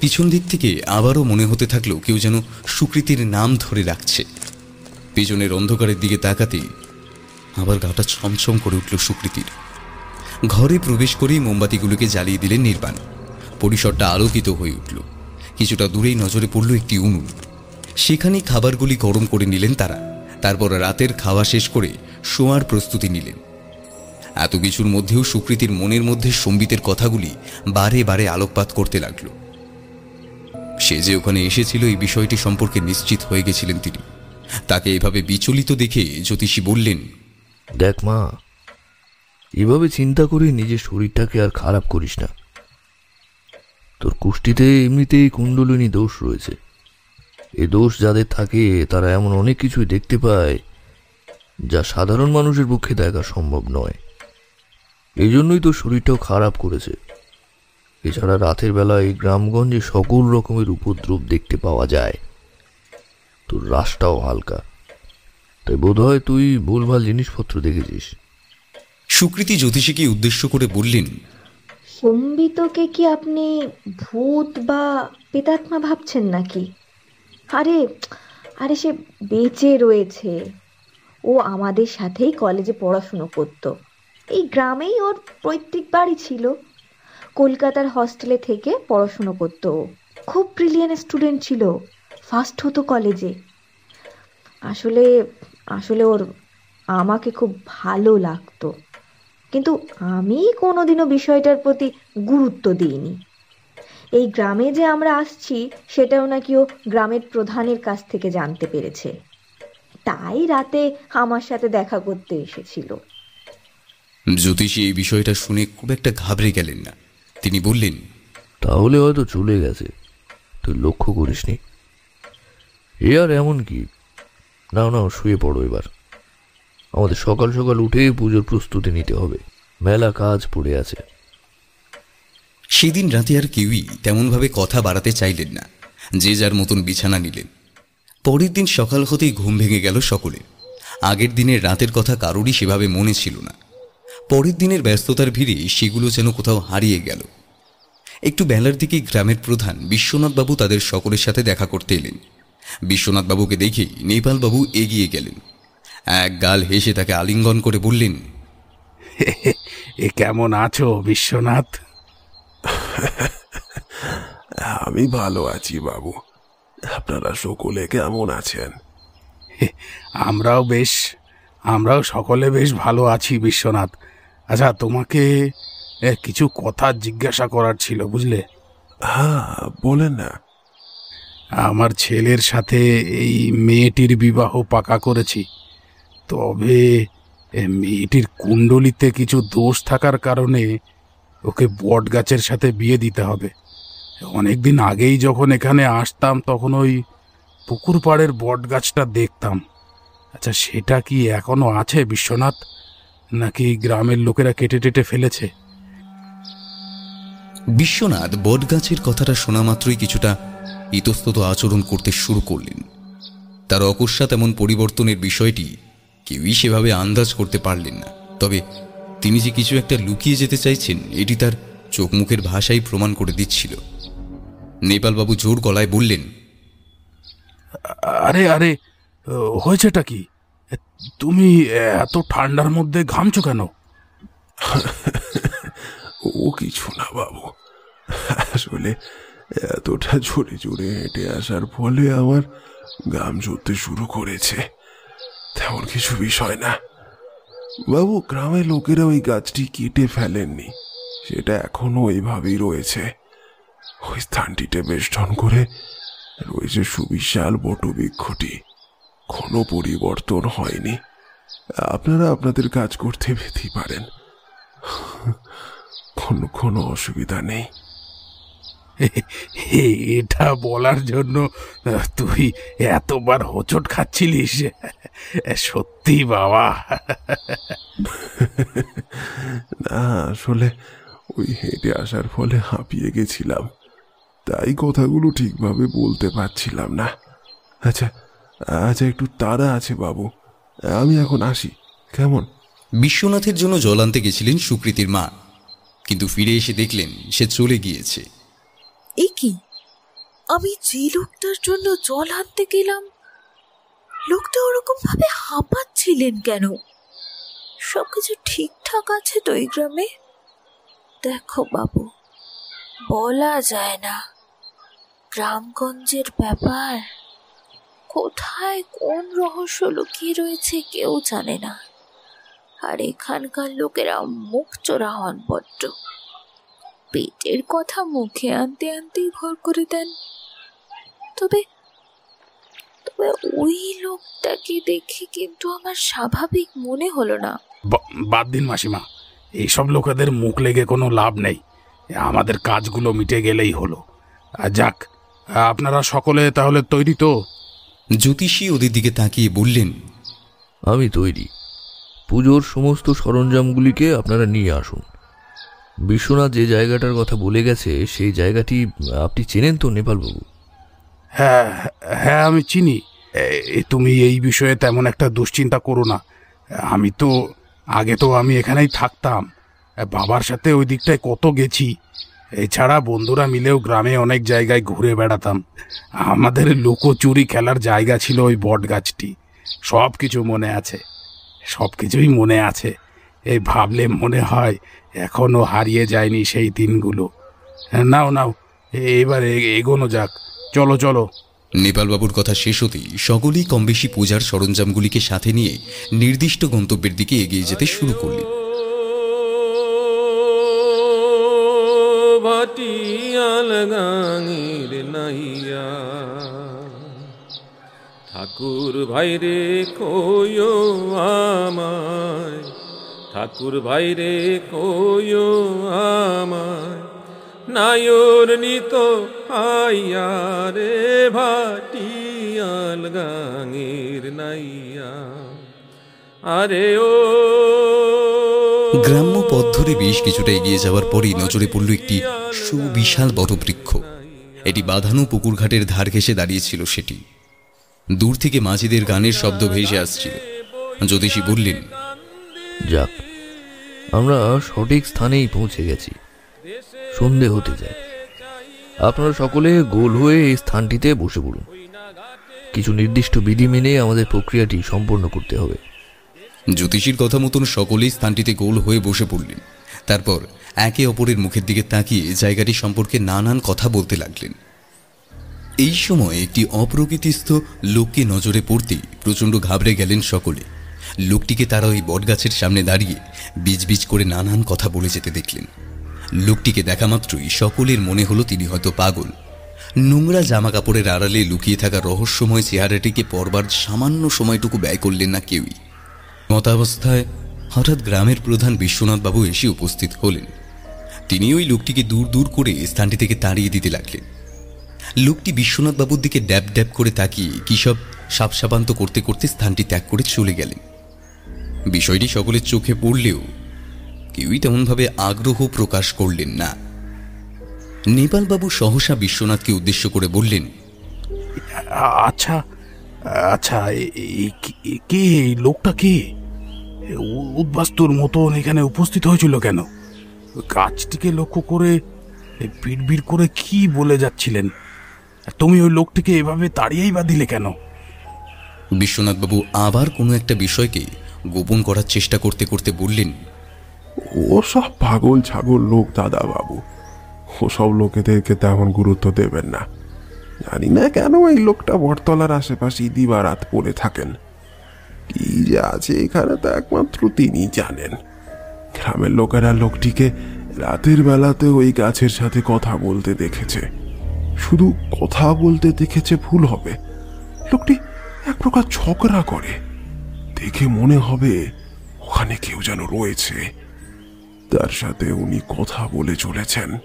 পিছন দিক থেকে আবারও মনে হতে থাকল কেউ যেন সুকৃতির নাম ধরে রাখছে। পেছনের অন্ধকারের দিকে তাকাতেই আবার গাটা ছমছম করে উঠল সুকৃতির। ঘরে প্রবেশ করেই মোমবাতিগুলোকে জ্বালিয়ে দিলেন নির্বাণ। পরিসরটা আলোকিত হয়ে উঠল। কিছুটা দূরেই নজরে পড়ল একটি উনুন। সেখানেই খাবারগুলি গরম করে নিলেন তারা। তারপর রাতের খাওয়া শেষ করে শোয়ার প্রস্তুতি নিলেন। এত কিছুর মধ্যেও সুকৃতির মনের মধ্যে সম্বিতের কথাগুলি বারে বারে আলোকপাত করতে লাগল। সে যে ওখানে এসেছিল এই বিষয়টি সম্পর্কে নিশ্চিত হয়ে গেছিলেন তিনি। তাকে এভাবে বিচলিত দেখে জ্যোতিষী বললেন দেখ মা, এভাবে চিন্তা করে নিজের শরীরটাকে আর খারাপ করিস না। তোর কুষ্টিতে এমনিতেই কুণ্ডলিনী দোষ রয়েছে। এ দোষ যাদের থাকে, তারা এমন অনেক কিছুই দেখতে পায় যা সাধারণ মানুষের পক্ষে দেখা সম্ভব নয়। এই জন্যই তো শরীরটাও খারাপ করেছে। এছাড়া রাতের বেলা এই গ্রামগঞ্জে সকল রকমের উপদ্রব দেখতে পাওয়া যায়। তোর রাসটাও হালকা। তাই বোধহয় তুই ভুলভাল জিনিসপত্র দেখেছিস। সুকৃতি জ্যোতিষীকে উদ্দেশ্য করে বললেন সম্বিতকে কি আপনি ভূত বা পেতাত্মা ভাবছেন নাকি? আরে আরে সে বেঁচে রয়েছে। ও আমাদের সাথেই কলেজে পড়াশুনো করতো। এই গ্রামেই ওর পৈতৃক বাড়ি ছিল। কলকাতার হস্টেলে থেকে পড়াশুনো করতো। খুব ব্রিলিয়ান স্টুডেন্ট ছিল। ফার্স্ট হতো কলেজে। আসলে আসলে ওর আমাকে খুব ভালো লাগতো। কিন্তু আমি কোনোদিনও বিষয়টার প্রতি গুরুত্ব দিইনি। এই গ্রামে যে আমরা আসছি সেটাও নাকি ও গ্রামের প্রধানের কাছ থেকে জানতে পেরেছে। তাই রাতে আমার সাথে দেখা করতে এসেছিল। জ্যোতিষী এই বিষয়টা শুনে খুব একটা ঘাবড়ে গেলেন না। তিনি বললেন তাহলে হয়তো চলে গেছে। তুই লক্ষ্য করিসনি। এ আর এমন কি? নাও নাও শুয়ে পড়ো এবার। আমাদের সকাল সকাল উঠে পুজোর প্রস্তুতি নিতে হবে। মেলা কাজ পড়ে আছে। সেদিন রাতে আর কেউই তেমনভাবে কথা বাড়াতে চাইলেন না। যে যার মতন বিছানা নিলেন। পরের দিন সকাল হতেই ঘুম ভেঙে গেল সকলের আগের দিনের রাতের কথা কারোরই সেভাবে মনে ছিল না। পরের দিনের ব্যস্ততার ভিড়ে সেগুলো যেন কোথাও হারিয়ে গেল। একটু বেলার দিকে গ্রামের প্রধান বিশ্বনাথবাবু তাদের সকলের সাথে দেখা করতে এলেন। বিশ্বনাথবাবুকে দেখেই নেপালবাবু এগিয়ে গেলেন। এক গাল হেসে তাকে আলিঙ্গন করে বললেন এ কেমন আছো বিশ্বনাথ? আমি ভালো আছি বাবু। আপনারা সকলে কেমন আছেন? আমরাও বেশ আমরাও সকলে বেশ ভালো আছি বিশ্বনাথ। আচ্ছা তোমাকে এ, কিছু কথা জিজ্ঞাসা করার ছিল বুঝলে? হ্যাঁ বলেন না। আমার ছেলের সাথে এই মেয়েটির বিবাহ পাকা করেছি। তবে মেয়েটির কুণ্ডলিতে কিছু দোষ থাকার কারণে ওকে বট গাছের সাথে বিয়ে দিতে হবে। অনেকদিন আগেই যখন এখানে আসতাম, তখন ওই পুকুর পাড়ের বট গাছটা দেখতাম। আচ্ছা সেটা কি এখনও আছে বিশ্বনাথ? নাকি গ্রামের লোকেরা কেটে টেটে ফেলেছে? বিশ্বনাথ বটগাছের কথাটা শোনা মাত্রই কিছুটা ইতস্তত আচরণ করতে শুরু করলেন। তার অকস্মাৎ এমন পরিবর্তনের বিষয়টি কেউই সেভাবে আন্দাজ করতে পারলেন না। তবে তিনি যে কিছু একটা লুকিয়ে যেতে চাইছেন, এটি তার চোখ মুখের ভাষাই প্রমাণ করে দিচ্ছিল। নেপালবাবু জোর গলায় বললেন, আরে আরে, হয়েছেটা কি? তুমি এত ঠান্ডার মধ্যে ঘামছো কেন? ও কিছু না বাবু। আসলে এতটা জোরে জোরে হেঁটে আসার ফলে আমার গাম ঝরতে শুরু করেছে। তেমন কিছু বিষয় না। বাবু গ্রামের লোকেরা ওই গাছটি কেটে ফেলেননি। সেটা এখনও ওইভাবেই রয়েছে। ওই স্থানটিতে বেষ্টন করে রয়েছে সুবিশাল বটবৃক্ষটি। কোনো পরিবর্তন হয়নি। আপনারা আপনাদের কাজ করতে পেতেই পারেন। কোনো কোনো অসুবিধা নেই। এটা বলার জন্য তুই এতবার হোঁচট খাচ্ছিলিস। সত্যি বাবা। না আসলে ওই হেঁটে আসার ফলে হাঁপিয়ে গেছিলাম। তাই কথাগুলো ঠিকভাবে বলতে পারছিলাম না। আচ্ছা আচ্ছা একটু তাড়া আছে বাবু। আমি এখন আসি। কেমন? বিশ্বনাথের জন্য জল আনতে গেছিলেন সুকৃতির মা। কিন্তু ফিরে এসে দেখলেন সে চলে গিয়েছে। এ কি? আমি যে লোকটার জন্য জল আনতে গেলাম, লোকটা ওরকম ভাবে হাঁপাচ্ছিলেন কেন? সবকিছু ঠিকঠাক আছে তো এই গ্রামে? দেখো বাবু, বলা যায় না। গ্রামগঞ্জের ব্যাপার, কোথায় কোন রহস্য লুকিয়ে রয়েছে কেউ জানে না। আর এখানকার লোকেরা মুখ চোরা হন বড্ড পেটের কথা মুখে আনতে আনতেই ভর করে দেন। তবে তবে ওই লোকটাকে দেখে কিন্তু আমার স্বাভাবিক মনে হলো না। বাদ দিন মাসিমা এইসব লোকেদের মুখ লেগে কোনো লাভ নেই। আমাদের কাজগুলো মিটে গেলেই হলো। যাক আপনারা সকলে তাহলে তৈরি তো? জ্যোতিষী ওদের দিকে তাকিয়ে বললেন আমি তৈরি। পুজোর সমস্ত সরঞ্জামগুলিকে আপনারা নিয়ে আসুন। বিশ্বনাথ যে জায়গাটার কথা বলে গেছে, সেই জায়গাটি আপনি চেনেন তো নেপালবাবু? হ্যাঁ হ্যাঁ আমি চিনি। তুমি এই বিষয়ে তেমন একটা দুশ্চিন্তা করো না। আমি তো, আগে তো আমি এখানেই থাকতাম। বাবার সাথে ওই দিকটায় কত গেছি। এছাড়া বন্ধুরা মিলেও গ্রামে অনেক জায়গায় ঘুরে বেড়াতাম। আমাদের লুকোচুরি খেলার জায়গা ছিল ওই বট গাছটি সব কিছু মনে আছে। সব কিছুই মনে আছে। এই ভাবলে মনে হয় এখনও হারিয়ে যায়নি সেই দিনগুলো। নাও নাও এবারে এগোনো যাক। চলো চলো। নেপালবাবুর কথা শেষ হতেই সকলেই কম বেশি পূজার সরঞ্জামগুলিকে সাথে নিয়ে নির্দিষ্ট গন্তব্যের দিকে এগিয়ে যেতে শুরু করলেন। নাইয়া। ঠাকুর ভাইরে কইও আমায় ঠাকুর ভাইরে কইও আমায়, নায়র নিত আইয়া রে ভাটিয়াল গাঙের নাইয়া। আরে ও গ্রাম্য পথ ধরে বেশ কিছুটা এগিয়ে যাওয়ার পরই নজরে পড়ল একটি সুবিশাল বটবৃক্ষ এটি বাঁধানো পুকুর ঘাটের ধার ঘেসে দাঁড়িয়েছিল সেটি। দূর থেকে মাঝিদের গানের শব্দ ভেসে আসছিল। জ্যোতিষী বললেন যাক, আমরা সঠিক স্থানেই পৌঁছে গেছি। সন্ধে হতে যায়। আপনারা সকলে গোল হয়ে এই স্থানটিতে বসে পড়ুন। কিছু নির্দিষ্ট বিধি মেনে আমাদের প্রক্রিয়াটি সম্পন্ন করতে হবে। জ্যোতিষীর কথা মতন সকলেই স্থানটিতে গোল হয়ে বসে পড়লেন। তারপর একে অপরের মুখের দিকে তাকিয়ে জায়গাটি সম্পর্কে নানান কথা বলতে লাগলেন। এই সময় একটি অপ্রকৃতিস্থ লোককে নজরে পড়তেই প্রচণ্ড ঘাবড়ে গেলেন সকলে। লোকটিকে তারা ওই বটগাছের সামনে দাঁড়িয়ে বিজ করে নানান কথা বলে যেতে দেখলেন। লোকটিকে দেখা মাত্রই সকলের মনে হলো তিনি হয়তো পাগল। নোংরা জামা কাপড়ের আড়ালে লুকিয়ে থাকা রহস্যময় চেহারাটিকে পরবার সামান্য সময়টুকু ব্যয় করলেন না কেউই। মতাবস্থায় হঠাৎ গ্রামের প্রধান বিশ্বনাথবাবু এসে উপস্থিত হলেন। তিনি ওই লোকটিকে দূর দূর করে স্থানটি থেকে তাড়িয়ে দিতে লাগলেন। লোকটি বিশ্বনাথবাবুর দিকে ড্যাব ড্যাব করে তাকিয়ে কী সব সাপসাপান্ত করতে করতে স্থানটি ত্যাগ করে চলে গেলেন। বিষয়টি সকলের চোখে পড়লেও কেউই তেমনভাবে আগ্রহ প্রকাশ করলেন না। নেপালবাবু সহসা বিশ্বনাথকে উদ্দেশ্য করে বললেন আচ্ছা আচ্ছা কে- লোকটা কে? উদ্বাস্তুর মতন এখানে উপস্থিত হয়েছিল কেন? গাছটিকে লক্ষ্য করে বিড়বিড় করে কি বলে যাচ্ছিলেন? তুমি ওই লোকটিকে এভাবে তাড়িয়েই বা দিলে কেন? বিশ্বনাথবাবু আবার কোনো একটা বিষয়কে গোপন করার চেষ্টা করতে করতে বললেন, ও সব পাগল ছাগল লোক দাদা বাবু। ওসব লোকেদেরকে তেমন গুরুত্ব দেবেন না। জানি না কেন এই লোকটা বটতলার আশেপাশে দিবারাত পড়ে থাকেন। কি যে আছে এখানে তো একমাত্র তিনি জানেন। গ্রামের লোকেরা লোকটিকে রাতের বেলাতে ওই গাছের সাথে কথা বলতে দেখেছে। শুধু কথা বলতে দেখেছে ভুল হবে। লোকটি এক প্রকার ছকরা করে। দেখে মনে হবে ওখানে কেউ যেন রয়েছে। তার সাথে উনি কথা বলে চলেছেন।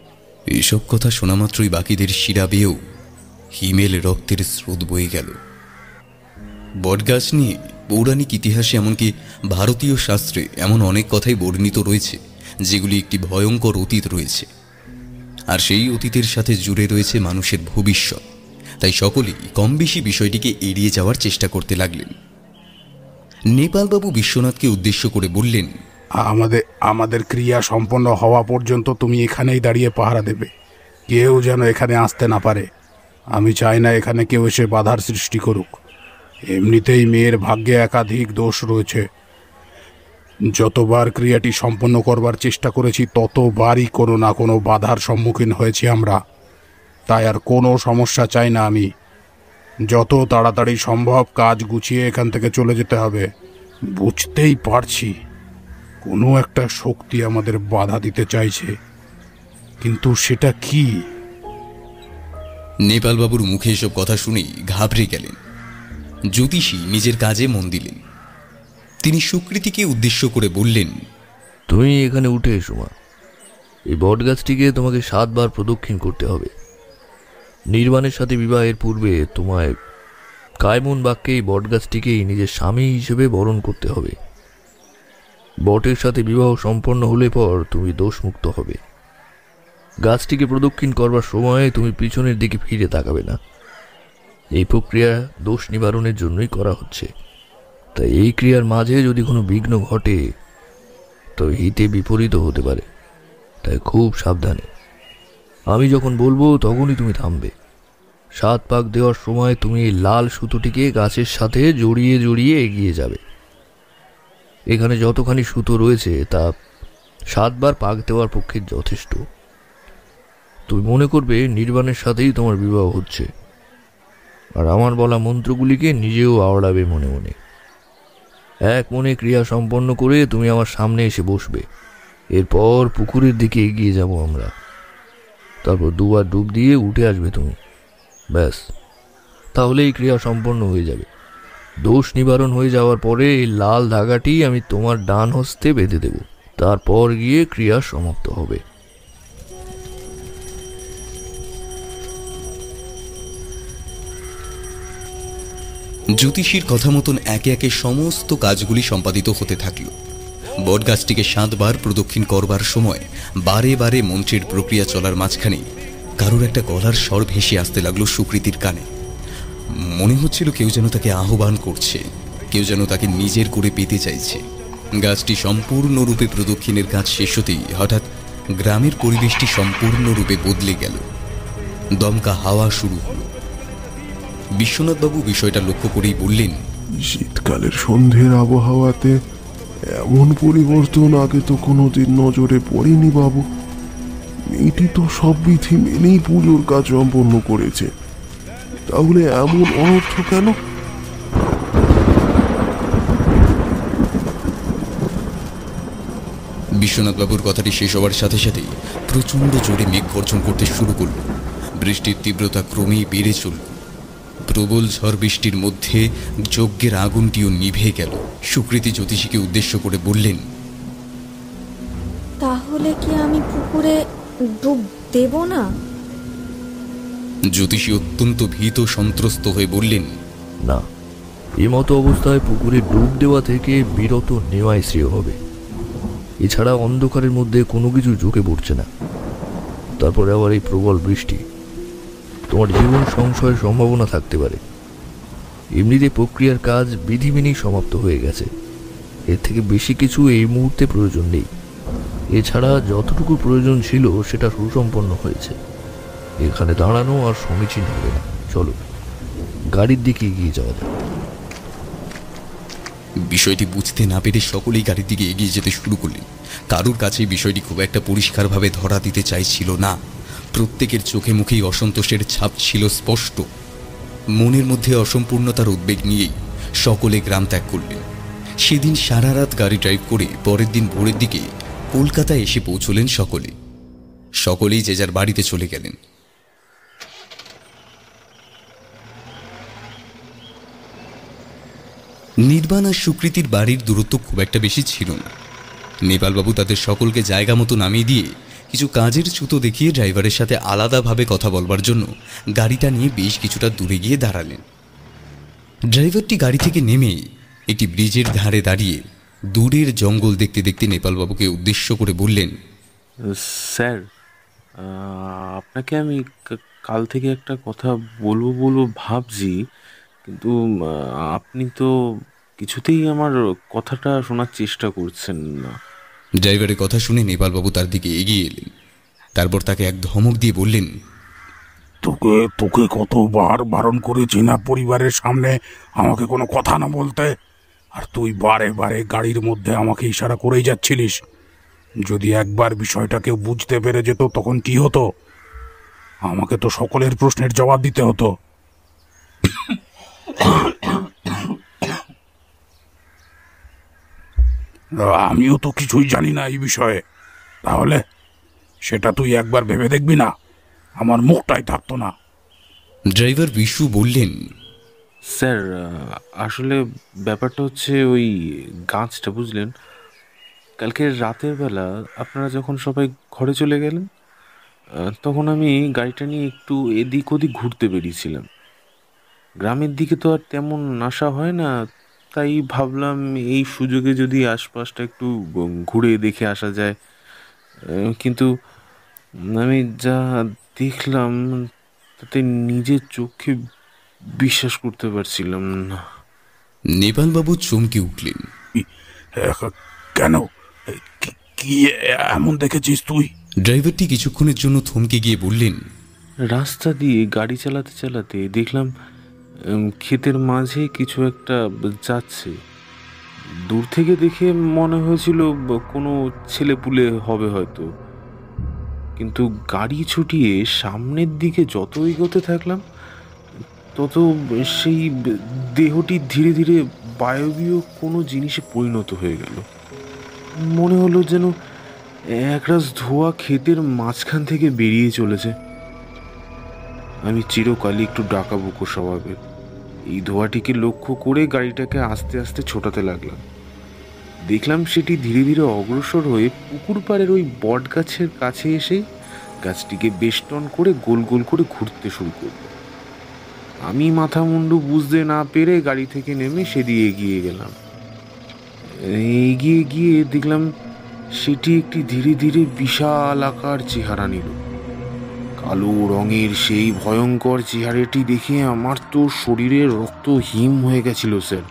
এইসব কথা শোনা মাত্রই বাকিদের শিরা বেয়েও হিমেল রক্তের স্রোত বয়ে গেল। বটগাছ নিয়ে পৌরাণিক ইতিহাসে এমনকি ভারতীয় শাস্ত্রে এমন অনেক কথাই বর্ণিত রয়েছে, যেগুলি একটি ভয়ঙ্কর অতীত রয়েছে। আর সেই অতীতের সাথে জুড়ে রয়েছে মানুষের ভবিষ্যৎ। তাই সকলেই কম বেশি বিষয়টিকে এড়িয়ে যাওয়ার চেষ্টা করতে লাগলেন। নেপালবাবু বিশ্বনাথকে উদ্দেশ্য করে বললেন, আমাদের আমাদের ক্রিয়া সম্পন্ন হওয়া পর্যন্ত তুমি এখানেই দাঁড়িয়ে পাহারা দেবে। কেউ যেন এখানে আসতে না পারে। আমি চাই না এখানে কেউ এসে বাধার সৃষ্টি করুক। এমনিতেই মেয়ের ভাগ্যে একাধিক দোষ রয়েছে। যতবার ক্রিয়াটি সম্পন্ন করবার চেষ্টা করেছি, ততবারই কোনো না কোনো বাধার সম্মুখীন হয়েছি আমরা। তাই আর কোনো সমস্যা চাই না আমি। যত তাড়াতাড়ি সম্ভব কাজ গুছিয়ে এখান থেকে চলে যেতে হবে। বুঝতেই পারছি কোনো একটা শক্তি আমাদের বাধা দিতে চাইছে। কিন্তু সেটা কি? নেপালবাবুর মুখে এসব কথা শুনেই ঘাবড়ে গেলেন। জ্যোতিষী নিজের কাজে মন দিলেন। তিনি সুকৃতিকে উদ্দেশ্য করে বললেন তুমি এখানে উঠে এসো মা। এই বটগাছটিকে তোমাকে সাতবার প্রদক্ষিণ করতে হবে। নির্বাণের সাথে বিবাহের পূর্বে তোমায় কায়মন বাক্যে এই বটগাছটিকেই নিজের স্বামী হিসেবে বরণ করতে হবে। বটের সাথে বিবাহ সম্পন্ন হলে পর তুমি দোষমুক্ত হবে। গাছটিকে প্রদক্ষিণ করবার সময়ে তুমি পিছনের দিকে ফিরে তাকাবে না। এই প্রক্রিয়া দোষ নিবারণের জন্যই করা হচ্ছে। তাই এই ক্রিয়ার মাঝে যদি কোনো বিঘ্ন ঘটে, তো হিতে বিপরীত হতে পারে। তাই খুব সাবধানে। আমি যখন বলব, তখনই তুমি থামবে। সাত পাক দেওয়ার সময় তুমি এই লাল সুতোটিকে গাছের সাথে জড়িয়ে জড়িয়ে এগিয়ে যাবে। এখানে যতখানি সুতো রয়েছে, তা সাতবার পাক দেওয়ার পক্ষে যথেষ্ট। তুমি মনে করবে, নির্বাণের সাথেই তোমার বিবাহ হচ্ছে। আর আমার বলা মন্ত্রগুলিকে নিজেও আওড়াবে মনে মনে। এক মনে ক্রিয়া সম্পন্ন করে তুমি আমার সামনে এসে বসবে। এরপর পুকুরের দিকে এগিয়ে যাব আমরা। তারপর দুবার ডুব দিয়ে উঠে আসবে তুমি। ব্যাস। এই ক্রিয়া সম্পন্ন হয়ে যাবে। দোষ নিবারণ হয়ে যাওয়ার পরে এই লাল ধাগাটি আমি তোমার ডান হস্তে বেঁধে দেব। তারপর গিয়ে ক্রিয়া সমাপ্ত হবে। জ্যোতিষীর কথা মতন একে একে সমস্ত কাজগুলি সম্পাদিত হতে থাকল। বটগাছটিকে সাতবার প্রদক্ষিণ করবার সময় বারে বারে মন্ত্রের প্রক্রিয়া চলার মাঝখানে কারোর একটা গলার স্বর ভেসে আসতে লাগল সুকৃতির কানে। মনে হচ্ছিল কেউ যেন তাকে আহ্বান করছে, কেউ যেন তাকে নিজের করে পেতে চাইছে। গাছটি সম্পূর্ণরূপে প্রদক্ষিণের কাজ শেষ হতেই হঠাৎ গ্রামের পরিবেশটি সম্পূর্ণরূপে বদলে গেল। দমকা হাওয়া শুরু হলো। বিশ্বনাথবাবু বিষয়টা লক্ষ্য করেই বললেন, শীতকালের সন্ধ্যের আবহাওয়াতে এমন পরিবর্তন আগে তো কোনোদিন নজরে পড়েনি বাবু। মেয়েটি তো সব বিধি মেনেই পুজোর কাজ সম্পন্ন করেছে। তাহলে এমন অনর্থ কেন? বিশ্বনাথবাবুর কথাটি শেষ হওয়ার সাথে সাথেই প্রচণ্ড জোরে মেঘ গর্জন করতে শুরু করল। বৃষ্টির তীব্রতা ক্রমেই বেড়ে চলল। প্রবল ঝড় বৃষ্টির মধ্যে যজ্ঞের আগুনটিও নিভে গেল। সুকৃতি জ্যোতিষীকে উদ্দেশ্য করে বললেন তাহলে কি আমি পুকুরে ডুব দেব না? জ্যোতিষী অত্যন্ত ভীত সন্ত্রস্ত হয়ে বললেন না এমতো অবস্থায় পুকুরে ডুব দেওয়া থেকে বিরত নেওয়াই শ্রেয় হবে। এছাড়া অন্ধকারের মধ্যে কোনো কিছু চোখে পড়ছে না। তারপরে আবার এই প্রবল বৃষ্টি। তোমার জীবন সংশয়ের সম্ভাবনা থাকতে পারে। এমনিতে প্রক্রিয়ার কাজ বিধি মেনেই সমাপ্ত হয়ে গেছে। এর থেকে বেশি কিছু এই মুহূর্তে প্রয়োজন নেই। এছাড়া যতটুকু প্রয়োজন ছিল সেটা সুসম্পন্ন হয়েছে। এখানে দাঁড়ানো আর সমীচীন হবে না। চলো, গাড়ির দিকে এগিয়ে যাওয়া যাক। বিষয়টি বুঝতে না পেরে সকলেই গাড়ির দিকে এগিয়ে যেতে শুরু করলেন। কারুর কাছে বিষয়টি খুব একটা পরিষ্কারভাবে ধরা দিতে চাইছিল না। প্রত্যেকের চোখে মুখেই অসন্তোষের ছাপ ছিল স্পষ্ট। মনের মধ্যে অসম্পূর্ণতার উদ্বেগ নিয়েই সকলে গ্রাম ত্যাগ করলেন। সেদিন সারা রাত গাড়ি ড্রাইভ করে পরের দিন ভোরের দিকে কলকাতায় এসে পৌঁছলেন সকলে। সকলেই যে যার বাড়িতে চলে গেলেন। নির্বাণ আর সুকৃতির বাড়ির দূরত্ব খুব একটা বেশি ছিল না। নেপালবাবু তাদের সকলকে জায়গা মতো নামিয়ে দিয়ে কিছু কাজের ছুতো দেখিয়ে ড্রাইভারের সাথে আলাদাভাবে কথা বলবার জন্য গাড়িটা নিয়ে বেশ কিছুটা দূরে গিয়ে দাঁড়ালেন। ড্রাইভারটি গাড়ি থেকে নেমে একটি ব্রিজের ধারে দাঁড়িয়ে দূরের জঙ্গল দেখতে দেখতে নেপালবাবুকে উদ্দেশ্য করে বললেন, স্যার আপনাকে আমি কাল থেকে একটা কথা বলব বলব ভাবছি, কিন্তু আপনি তো কিছুতেই আমার কথাটা শোনার চেষ্টা করছেন না। ড্রাইভারের কথা শুনে নেপালবাবু তার দিকে এগিয়ে এলেন। তারপর তাকে এক ধমক দিয়ে বললেন, তোকে তোকে কতবার বারণ করেছি না পরিবারের সামনে? আমাকে কোনো কথা না বলতে। আর তুই বারে বারে গাড়ির মধ্যে আমাকে ইশারা করেই যাচ্ছিলিস। যদি একবার বিষয়টা কেউ বুঝতে পেরে যেত, তখন কি হতো? আমাকে তো সকলের প্রশ্নের জবাব দিতে হতো। আমিও তো কিছুই জানি না এই বিষয়ে। তাহলে সেটা তুই একবার ভেবে দেখবি না। আমার মুখটাই থাকতো না। ড্রাইভার বিশু বললেন স্যার আসলে ব্যাপারটা হচ্ছে ওই গাছটা বুঝলেন? কালকে রাতের বেলা আপনারা যখন সবাই ঘরে চলে গেলেন তখন আমি গাড়িটা নিয়ে একটু এদিক ওদিক ঘুরতে বেরিয়েছিলাম। গ্রামের দিকে তো আর তেমন আশা হয় না তাই ভাবলাম এই সুযোগে যদি আশপাশটা একটু ঘুরে দেখে আসা যায়। কিন্তু আমি যা দেখলাম তাতে নিজের চোখে বিশ্বাস করতে পারছিলাম না। নেপালবাবু চমকে উঠলেন। কেন? কি- এমন দেখেছিস তুই? ড্রাইভারটি কিছুক্ষণের জন্য থমকে গিয়ে বললেন রাস্তা দিয়ে গাড়ি চালাতে চালাতে দেখলাম ক্ষেতের মাঝে কিছু একটা যাচ্ছে। দূর থেকে দেখে মনে হয়েছিল কোনো ছেলেপুলে হবে হয়তো। কিন্তু গাড়ি ছুটিয়ে সামনের দিকে যত এগোতে থাকলাম, তত সেই দেহটি ধীরে ধীরে বায়বীয় কোনো জিনিসে পরিণত হয়ে গেল। মনে হলো যেন একরাশ ধোয়া ক্ষেতের মাঝখান থেকে বেরিয়ে চলেছে। আমি চিরকালই একটু ডাকাবুকো স্বভাবের। এই ধোঁয়াটিকে লক্ষ্য করে গাড়িটাকে আস্তে আস্তে ছোটাতে লাগলাম। দেখলাম সেটি ধীরে ধীরে অগ্রসর হয়ে পুকুর পাড়ের ওই বট গাছের কাছে এসে গাছটিকে বেষ্টন করে গোল গোল করে ঘুরতে শুরু করল। আমি মাথা মুন্ডু বুঝতে না পেরে গাড়ি থেকে নেমে সেদিকে এগিয়ে গেলাম। এগিয়ে গিয়ে দেখলাম সেটি একটি ধীরে ধীরে বিশাল আকার চেহারা নিল। কালো রঙের সেই ভয়ঙ্কর চেহারাটি দেখে আমার তো শরীরের রক্ত হিম হয়ে গেছিল, স্যার।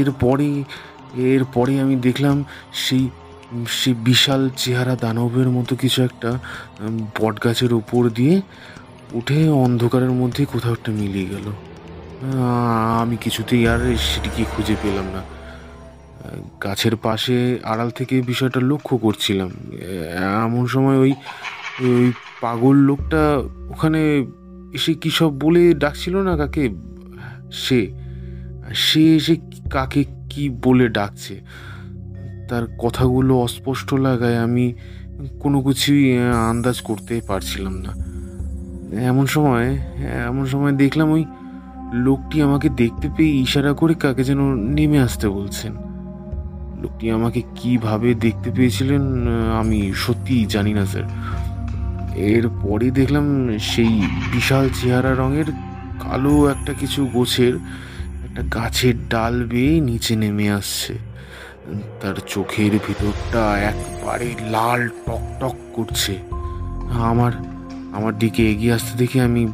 এরপরে এরপরে আমি দেখলাম সেই সেই বিশাল চেহারা দানবের মতো কিছু একটা বট গাছের উপর দিয়ে উঠে অন্ধকারের মধ্যে কোথাও একটা মিলিয়ে গেল। আমি কিছুতেই আর সেটিকে খুঁজে পেলাম না। গাছের পাশে আড়াল থেকে বিষয়টা লক্ষ্য করছিলাম। এমন সময় ওই ওই পাগল লোকটা ওখানে এসে কী সব বলে ডাকছিল না কাকে? সে সে এসে কাকে কি বলে ডাকছে? তার কথাগুলো অস্পষ্ট লাগায় আমি কোনো কিছুই আন্দাজ করতে পারছিলাম না। এমন সময় এমন সময় দেখলাম ওই লোকটি আমাকে দেখতে পেয়ে ইশারা করে কাকে যেন নেমে আসতে বলছেন। লোকটি আমাকে কীভাবে দেখতে পেয়েছিলেন আমি সত্যিই জানি না, স্যার। এরপরে দেখলাম সেই বিশাল চেহারা রঙের কালো একটা কিছু গোছের একটা গাছের ডাল বেয়ে নিচে নেমে আসছে। তার চোখের ভিতরটা একবারে লাল টক টক করছে। আমার আমার দিকে এগিয়ে আসতে দেখে আমি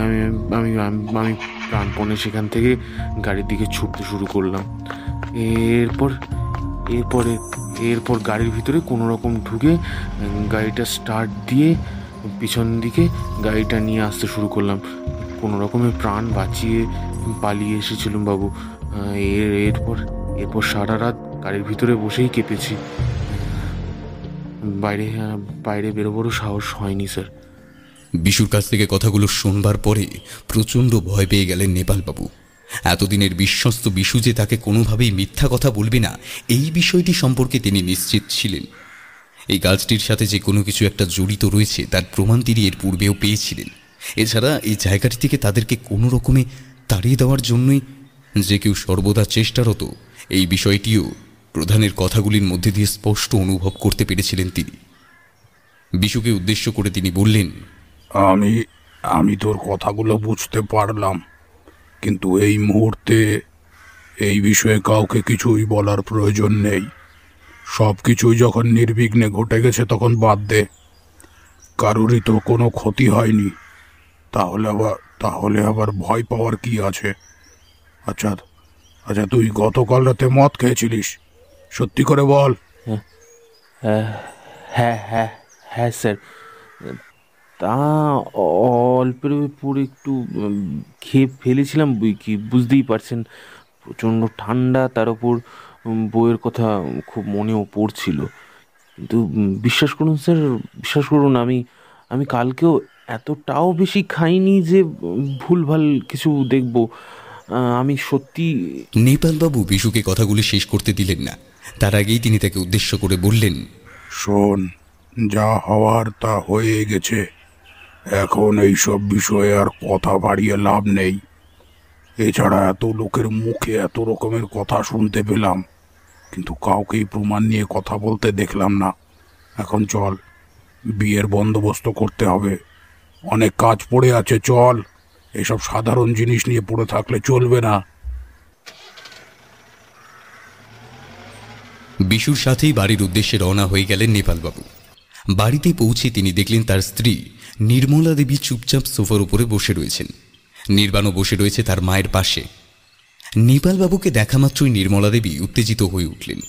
আমি আমি, আমি- প্রাণপণে সেখান থেকে গাড়ির দিকে ছুটতে শুরু করলাম। এরপর, এরপরে, এরপর গাড়ির ভিতরে কোনো রকম ঢুকে গাড়িটা স্টার্ট দিয়ে পিছন দিকে গাড়িটা নিয়ে আসতে শুরু করলাম। কোনো রকমের প্রাণ বাঁচিয়ে পালিয়ে এসেছিলাম বাবু। এর এরপর এরপর সারা রাত গাড়ির ভিতরে বসেই কেঁপেছি। বাইরে বাইরে বেরোবারও সাহস হয়নি, স্যার। বিশুর কাছ থেকে কথাগুলো শুনবার পরে প্রচণ্ড ভয় পেয়ে গেলেন নেপালবাবু এতদিনের বিশ্বস্ত বিশু যে তাকে কোনোভাবেই মিথ্যা কথা বলবে না, এই বিষয়টি সম্পর্কে তিনি নিশ্চিত ছিলেন। এই গাছটির সাথে যে কোনো কিছু একটা জড়িত রয়েছে, তার প্রমাণ তিনি এর পূর্বেও পেয়েছিলেন। এছাড়া এই জায়গাটি থেকে তাদেরকে কোনো রকমে তাড়িয়ে দেওয়ার জন্যই যে কেউ সর্বদা চেষ্টারত, এই বিষয়টিও প্রধানের কথাগুলির মধ্যে দিয়ে স্পষ্ট অনুভব করতে পেরেছিলেন তিনি। বিশুকে উদ্দেশ্য করে তিনি বললেন, আমি আমি তোর কথাগুলো বুঝতে পারলাম, কিন্তু এই মুহূর্তে এই বিষয়ে কাউকে কিছুই বলার প্রয়োজন নেই। সব কিছুই যখন নির্বিঘ্নে ঘটে গেছে তখন বাদ দে। কারোরই তো কোনো ক্ষতি হয়নি। তাহলে আবার তাহলে আবার ভয় পাওয়ার কি আছে? আচ্ছা আচ্ছা তুই গতকাল রাতে মদ খেয়েছিলিস। সত্যি করে বল। হ্যাঁ হ্যাঁ হ্যাঁ স্যার। তা অল্পের উপর একটু খেয়ে ফেলেছিলাম বুঝতেই পারছেন। প্রচণ্ড ঠান্ডা, তার উপর বইয়ের কথা খুব মনেও পড়ছিল। কিন্তু বিশ্বাস করুন স্যার বিশ্বাস করুন আমি আমি কালকেও এতটাও বেশি খাইনি যে ভুলভাল কিছু দেখব। আমি সত্যি নেপালবাবু বিশুকে কথাগুলি শেষ করতে দিলেন না। তার আগেই তিনি তাকে উদ্দেশ্য করে বললেন শোন যা হওয়ার তা হয়ে গেছে। এখন এই সব বিষয়ে আর কথা বাড়িয়ে লাভ নেই। এছাড়া এত লোকের মুখে এত রকমের কথা শুনতে পেলাম। কিন্তু কাউকেই প্রমাণ নিয়ে কথা বলতে দেখলাম না। এখন চল, বিয়ের বন্দোবস্ত করতে হবে। অনেক কাজ পড়ে আছে, চল। এসব সাধারণ জিনিস নিয়ে পড়ে থাকলে চলবে না। বিশুর সাথেই বাড়ির উদ্দেশ্যে রওনা হয়ে গেলেন নেপালবাবু। বাড়িতে পৌঁছে তিনি দেখলেন তার স্ত্রী নির্মলা দেবী চুপচাপ সোফার উপরে বসে রয়েছেন। নির্বাণও বসে রয়েছে তার মায়ের পাশে। নেপালবাবুকে দেখা মাত্রই নির্মলা দেবী উত্তেজিত হয়ে উঠলেন।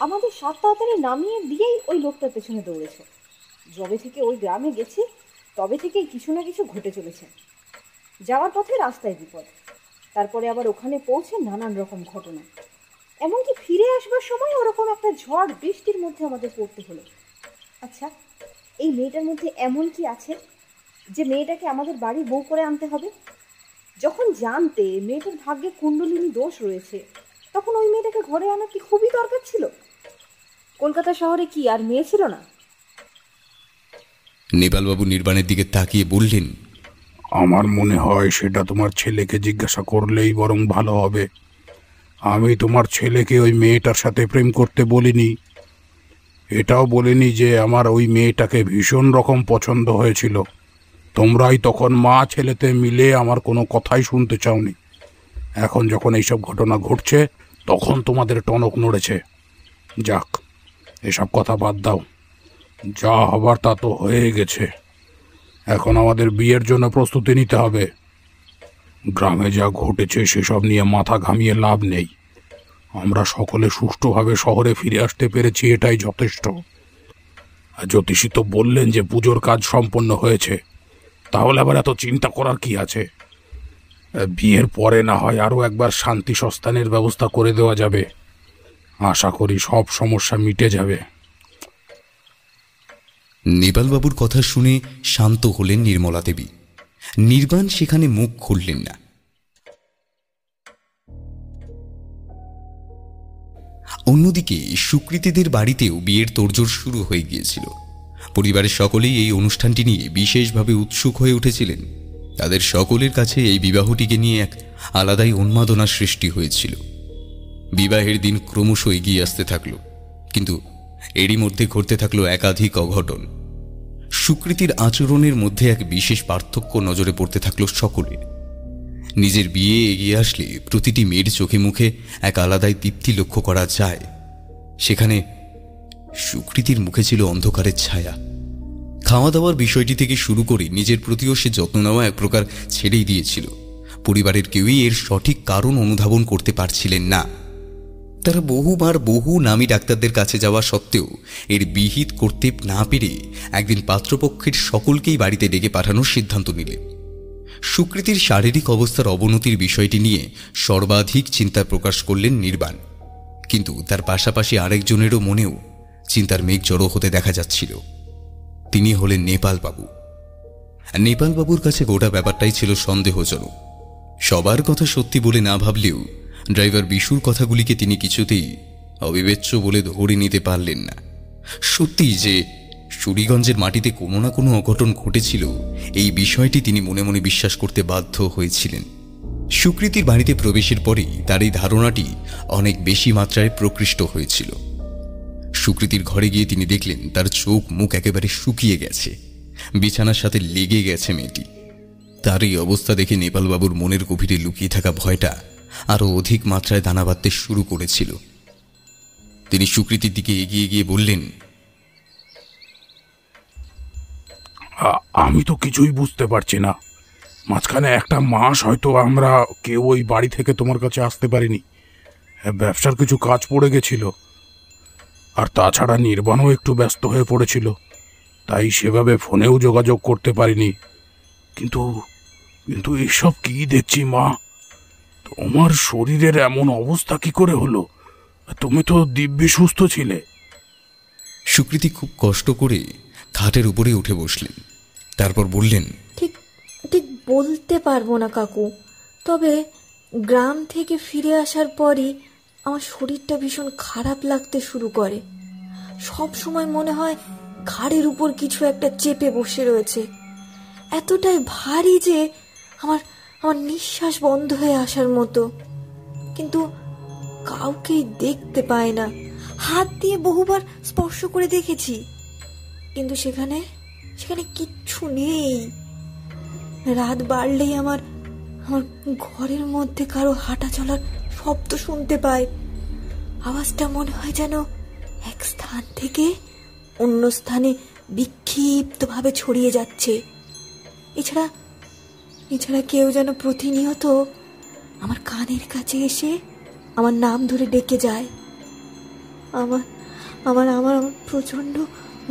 আমাদের সাত তাড়াতাড়ি নামিয়ে দিয়েই ওই লোকটার পেছনে দৌড়েছে। যবে থেকে ওই গ্রামে গেছি, তবে থেকেই কিছু না কিছু ঘটে চলেছে। যাওয়ার পথে রাস্তায় বিপদ। তারপরে আবার ওখানে পৌঁছে নানান রকম ঘটনা। এমনকি ফিরে আসবার সময় ওরকম একটা ঝড় বৃষ্টির মধ্যে আমাদের পড়তে হলো। আচ্ছা এই মেয়েটার মধ্যে এমন কি আছে? যে মেয়েটাকে আমাদের বাড়ি বউ করে আনতে হবে। যখন জানতে মেয়েটার ভাগ্যে কুণ্ডলিনী দোষ রয়েছে তখন ওই মেয়েটাকে ঘরে আনা কি খুবই দরকার ছিল? কলকাতা শহরে কি আর মেয়ে ছিল না? নেপালবাবু নির্বাণের দিকে তাকিয়ে বললেন আমার মনে হয় সেটা তোমার ছেলেকে জিজ্ঞাসা করলেই বরং ভালো হবে। আমি তোমার ছেলেকে ওই মেয়েটার সাথে প্রেম করতে বলিনি। এটাও বলিনি যে আমার ওই মেয়েটাকে ভীষণ রকম পছন্দ হয়েছিল। তোমরাই তখন মা ছেলেতে মিলে আমার কোনো কথাই শুনতে চাওনি। এখন যখন এইসব ঘটনা ঘটছে, তখন তোমাদের টনক নড়েছে। যাক, এসব কথা বাদ দাও। যা হবার তা তো হয়ে গেছে। এখন আমাদের বিয়ের জন্য প্রস্তুতি নিতে হবে। গ্রামে যা ঘটেছে, সেসব নিয়ে মাথা ঘামিয়ে লাভ নেই। আমরা সকলে সুষ্ঠুভাবে শহরে ফিরে আসতে পেরেছি, এটাই যথেষ্ট। জ্যোতিষী তো বললেন যে পুজোর কাজ সম্পন্ন হয়েছে। তাহলে আবার এত চিন্তা করার কি আছে? বিয়ের পরে না হয় আরও একবার শান্তি সস্তানের ব্যবস্থা করে দেওয়া যাবে। আশা করি সব সমস্যা মিটে যাবে। নেপালবাবুর কথা শুনে শান্ত হলেন নির্মলা দেবী। নির্বাণ সেখানে মুখ খুললেন না। অন্যদিকে সুকৃতিদের বাড়িতেও বিয়ের তোড়জোড় শুরু হয়ে গিয়েছিল। পরিবারের সকলেই এই অনুষ্ঠানটি নিয়ে বিশেষভাবে উৎসুক হয়ে উঠেছিলেন। তাদের সকলের কাছে এই বিবাহটিকে নিয়ে এক আলাদাই উন্মাদনার সৃষ্টি হয়েছিল। বিবাহের দিন ক্রমশ এগিয়ে আসতে থাকল, কিন্তু এরই মধ্যে ঘটতে থাকল একাধিক অঘটন। সুকৃতির আচরণের মধ্যে এক বিশেষ পার্থক্য নজরে পড়তে থাকল সকলের। নিজের বিয়ে এগিয়ে আসলে প্রতিটি মেয়ের চোখে মুখে এক আলাদাই দীপ্তি লক্ষ্য করা যায়। সেখানে সুকৃতির মুখে ছিল অন্ধকারের ছায়া। খাওয়া দাওয়ার বিষয়টি থেকে শুরু করে নিজের প্রতিও সে যত্ন নেওয়া এক প্রকার ছেড়েই দিয়েছিল। পরিবারের কেউই এর সঠিক কারণ অনুধাবন করতে পারছিলেন না। তারা বহুবার বহু নামী ডাক্তারদের কাছে যাওয়া সত্ত্বেও এর বিহিত করতে না পেরে একদিন পাত্রপক্ষের সকলকেই বাড়িতে ডেকে পাঠানোর সিদ্ধান্ত নিলেন সুকৃতির শারীরিক অবস্থার অবনতির বিষয়টি নিয়ে সর্বাধিক চিন্তা প্রকাশ করলেন নির্বাণ। কিন্তু তার পাশাপাশি আরেকজনেরও মনেও চিন্তার মেঘ জড়ো হতে দেখা যাচ্ছিল। তিনি হলেন নেপালবাবু। নেপালবাবুর কাছে গোটা ব্যাপারটাই ছিল সন্দেহজনক। সবার কথা সত্যি বলে না ভাবলেও ড্রাইভার বিশুর কথাগুলিকে তিনি কিছুতেই অবিবেচ্য বলে ধরে নিতে পারলেন না। সত্যি যে সুরিগঞ্জের মাটিতে কোনো না কোনো অঘটন ঘটেছিল, এই বিষয়টি তিনি মনে মনে বিশ্বাস করতে বাধ্য হয়েছিলেন। সুকৃতির বাড়িতে প্রবেশের পরেই তার এই ধারণাটি অনেক বেশি মাত্রায় প্রকৃষ্ট হয়েছিল। সুকৃতির ঘরে গিয়ে তিনি দেখলেন তার চোখ মুখ একেবারে শুকিয়ে গেছে। বিছানার সাথে লেগে গেছে মেয়েটি। তার এই অবস্থা দেখে নেপালবাবুর মনের গভীরে লুকিয়ে থাকা ভয়টা আরও অধিক মাত্রায় দানা বাঁধতে শুরু করেছিল। তিনি সুকৃতির দিকে এগিয়ে গিয়ে বললেন আমি তো কিছুই বুঝতে পারছি না। মাঝখানে একটা মাস হয়তো আমরা কেউ ওই বাড়ি থেকে তোমার কাছে আসতে পারিনি। ব্যবসার কিছু কাজ পড়ে গেছিল। আর তাছাড়া নির্বাণও একটু ব্যস্ত হয়ে পড়েছিল তাই সেভাবে ফোনেও যোগাযোগ করতে পারিনি। কিন্তু কিন্তু এসব কি দেখছি মা? তোমার শরীরের এমন অবস্থা কি করে হলো? তুমি তো দিব্যি সুস্থ ছিলে। সুকৃতি খুব কষ্ট করে খাটের উপরে উঠে বসলেন। তারপর বললেন ঠিক ঠিক বলতে পারব না কাকু। তবে গ্রাম থেকে ফিরে আসার পরই আমার শরীরটা ভীষণ খারাপ লাগতে শুরু করে। সব সময় মনে হয় ঘাড়ের উপর কিছু একটা চেপে বসে রয়েছে। এতটাই ভারী যে আমার আমার নিঃশ্বাস বন্ধ হয়ে আসার মতো। কিন্তু কাউকেই দেখতে পায় না। হাত দিয়ে বহুবার স্পর্শ করে দেখেছি। কিন্তু সেখানে সেখানে কিচ্ছু নেই। রাত বাড়লেই আমার আমার ঘরের মধ্যে কারও হাঁটা চলার শব্দ শুনতে পাই আওয়াজটা মনে হয় যেন এক স্থান থেকে অন্য স্থানে বিক্ষিপ্তভাবে ছড়িয়ে যাচ্ছে। এছাড়া এছাড়া কেউ যেন প্রতিনিয়ত আমার কানের কাছে এসে আমার নাম ধরে ডেকে যায়। আমার আমার আমার প্রচণ্ড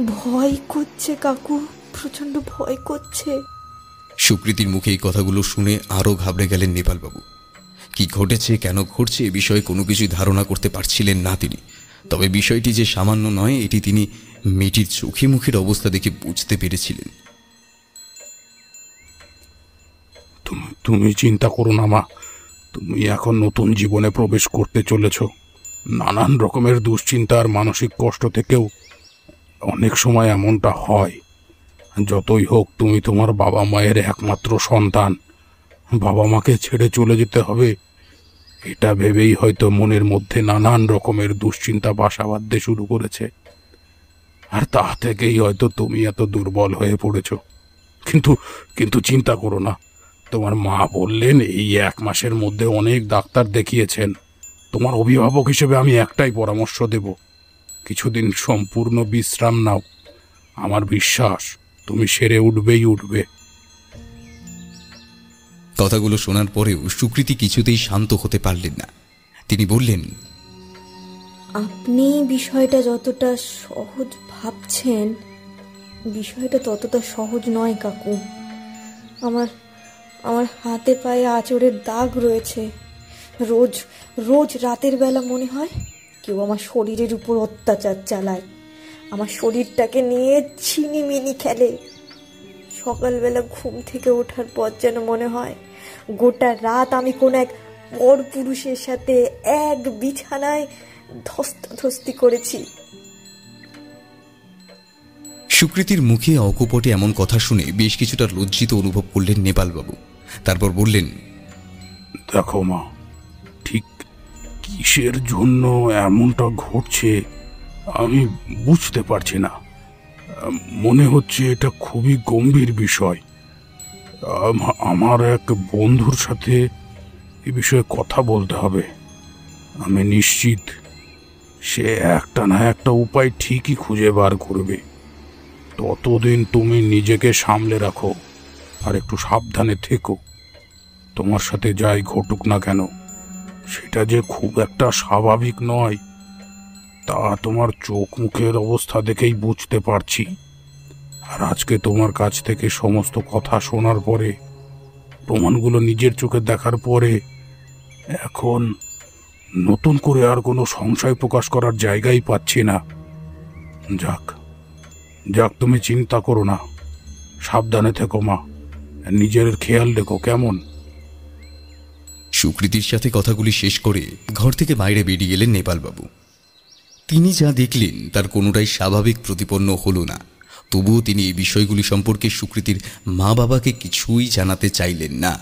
ভয় করছে কাকু, প্রচণ্ড ভয় করছে। সুকৃতির মুখে এই কথাগুলো শুনে আরও ঘাবড়ে গেলেন নেপালবাবু। কি ঘটেছে, কেন ঘটছে, এ বিষয়ে কোনো কিছুই ধারণা করতে পারছিলেন না তিনি। তবে বিষয়টি যে সামান্য নয়, এটি তিনি মেয়েটির চোখে মুখের অবস্থা দেখে বুঝতে পেরেছিলেন। তুমি চিন্তা করো না, মা। তুমি এখন নতুন জীবনে প্রবেশ করতে চলেছ। নানান রকমের দুশ্চিন্তা আর মানসিক কষ্ট থেকেও অনেক সময় এমনটা হয়। যতই হোক, তুমি তোমার বাবা মায়ের একমাত্র সন্তান। বাবা মাকে ছেড়ে চলে যেতে হবে। এটা ভেবেই হয়তো মনের মধ্যে নানান রকমের দুশ্চিন্তা বাসা বাঁধতে শুরু করেছে। আর তা থেকেই হয়তো তুমি এত দুর্বল হয়ে পড়েছ। কিন্তু কিন্তু চিন্তা করো না। তোমার মা বললেন, এই এক মাসের মধ্যে অনেক ডাক্তার দেখিয়েছেন। তোমার অভিভাবক হিসেবে আমি একটাই পরামর্শ দেব। কিছুদিন সম্পূর্ণ বিশ্রাম নাও। আমার বিশ্বাস, তুমি সেরে উঠবেই উঠবে। কথাগুলো শোনার পরেও সুকৃতি কিছুতেই শান্ত হতে পারলেন না। তিনি বললেন, আপনি বিষয়টা যতটা সহজ ভাবছেন, বিষয়টা ততটা সহজ নয়, কাকু। আমার আমার হাতে পায়ে আচরের দাগ রয়েছে। রোজ রোজ রাতের বেলা মনে হয় কেউ আমার শরীরের উপর অত্যাচার চালায়। আমার শরীরটাকে নিয়ে ছিনিমিনি খেলে। সকালবেলা ঘুম থেকে ওঠার পর যেন মনে হয় গোটা রাত আমি কোনো এক পর পুরুষের সাথে এক বিছানায় ধস্তাধস্তি করেছি। সুকৃতির মুখে অকপটে এমন কথা শুনে বেশ কিছুটা লজ্জিত অনুভব করলেন নেপালবাবু। তারপর বললেন দেখো মা ঠিক কিসের জন্য এমনটা ঘটছে আমি বুঝতে পারছি না। মনে হচ্ছে এটা খুবই গম্ভীর বিষয়। আমার এক বন্ধুর সাথে এ বিষয়ে কথা বলতে হবে। আমি নিশ্চিত সে একটা না একটা উপায় ঠিকই খুঁজে বার করবে। ততদিন তুমি নিজেকে সামলে রাখো আর একটু সাবধানে থেকো। তোমার সাথে যাই ঘটুক না কেন, সেটা যে খুব একটা স্বাভাবিক নয়, তা তোমার চোখ মুখের অবস্থা দেখেই বুঝতে পারছি। আর আজকে তোমার কাছ থেকে সমস্ত কথা শোনার পরে, প্রমাণগুলো নিজের চোখে দেখার পরে, এখন নতুন করে আর কোনো সংশয় প্রকাশ করার জায়গাই পাচ্ছি না। যাক যাক, তুমি চিন্তা করো না। সাবধানে থেকো মা। নিজের খেয়াল রেখো, কেমন? সুকৃতির সাথে কথাগুলি শেষ করে ঘর থেকে বাইরে বেরিয়ে এলেন নেপালবাবু। তিনি যা দেখলেন তার কোনোটাই স্বাভাবিক প্রতিপন্ন হলো না। তবুও তিনি এই বিষয়গুলি সম্পর্কে সুকৃতির মা বাবাকে কিছুই জানাতে চাইলেন না।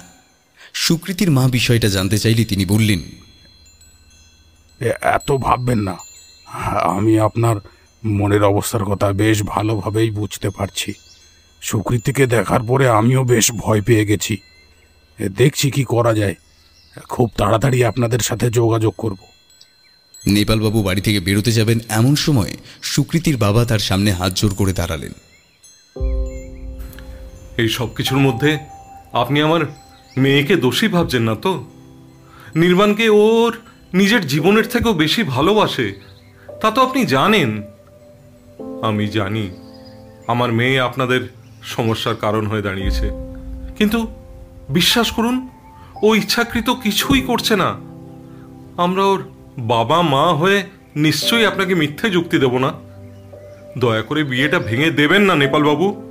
সুকৃতির মা বিষয়টা জানতে চাইলে তিনি বললেন এত ভাববেন না। আমি আপনার মনের অবস্থার কথা বেশ ভালোভাবেই বুঝতে পারছি। সুকৃতিকে দেখার পরে আমিও বেশ ভয় পেয়ে গেছি। দেখছি কি করা যায়। খুব তাড়াতাড়ি আপনাদের সাথে যোগাযোগ করব। নেপালবাবু বাড়ি থেকে বেরোতে যাবেন এমন সময় সুকৃতির বাবা তার সামনে হাত জোর করে দাঁড়ালেন। এই সব কিছুর মধ্যে আপনি আমার মেয়েকে দোষী ভাবছেন না তো? নির্বাণকে ওর নিজের জীবনের থেকেও বেশি ভালোবাসে, তা তো আপনি জানেন। আমি জানি আমার মেয়ে আপনাদের সমস্যার কারণ হয়ে দাঁড়িয়েছে, কিন্তু বিশ্বাস করুন, ও ইচ্ছাকৃত কিছুই করছে না। আমরা ওর বাবা মা হয়ে নিশ্চয়ই আপনাকে মিথ্যে যুক্তি দেব না। দয়া করে বিয়েটা ভেঙে দেবেন না নেপালবাবু।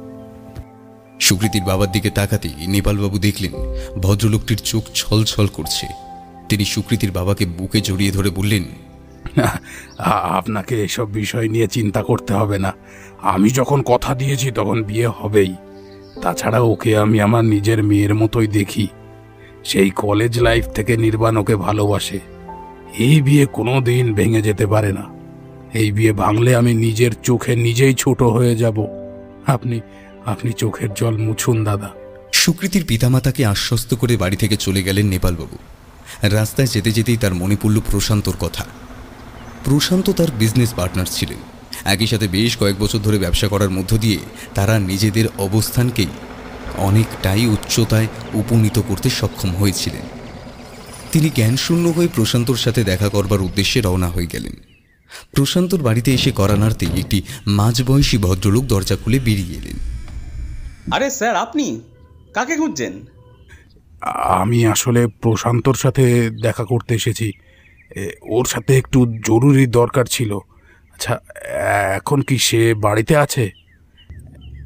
সুকৃতির বাবার দিকে তাকাতেই নেপালবাবু দেখলেন ভদ্রলোকটির চোখ ছলছল করছে। তিনি সুকৃতির বাবাকে বুকে জড়িয়ে ধরে বললেন আপনাকে এসব বিষয় নিয়ে চিন্তা করতে হবে না। আমি যখন কথা দিয়েছি তখন বিয়ে হবেই। তাছাড়া ওকে আমি আমার নিজের মেয়ের মতোই দেখি। সেই কলেজ লাইফ থেকে নির্বাণ ওকে ভালোবাসে। এই বিয়ে কোনো দিন ভেঙে যেতে পারে না। এই বিয়ে ভাঙলে আমি নিজের চোখে নিজেই ছোট হয়ে যাব। আপনি আপনি চোখের জল মুছুন, দাদা। সুকৃতির পিতামাতাকে আশ্বস্ত করে বাড়ি থেকে চলে গেলেন নেপালবাবু। রাস্তায় যেতে যেতেই তার মনে পড়ল প্রশান্তর কথা। প্রশান্ত তার বিজনেস পার্টনার ছিলেন। একই সাথে বেশ কয়েক বছর ধরে ব্যবসা করার মধ্য দিয়ে তারা নিজেদের অবস্থানকেই অনেকটাই উচ্চতায় উপনীত করতে সক্ষম হয়েছিলেন। তিনি জ্ঞানশূন্য হয়ে প্রশান্তর সাথে দেখা করবার উদ্দেশ্যে রওনা হয়ে গেলেন। প্রশান্তর বাড়িতে এসে করানার্তেই একটি মাঝবয়সী ভদ্রলোক দরজা খুলে বেরিয়ে এলেন। আরে স্যার আপনি? কাকে খুঁজছেন? আমি আসলে প্রশান্তর সাথে দেখা করতে এসেছি। ওর সাথে একটু জরুরি দরকার ছিল। আচ্ছা এখন কি সে বাড়িতে আছে?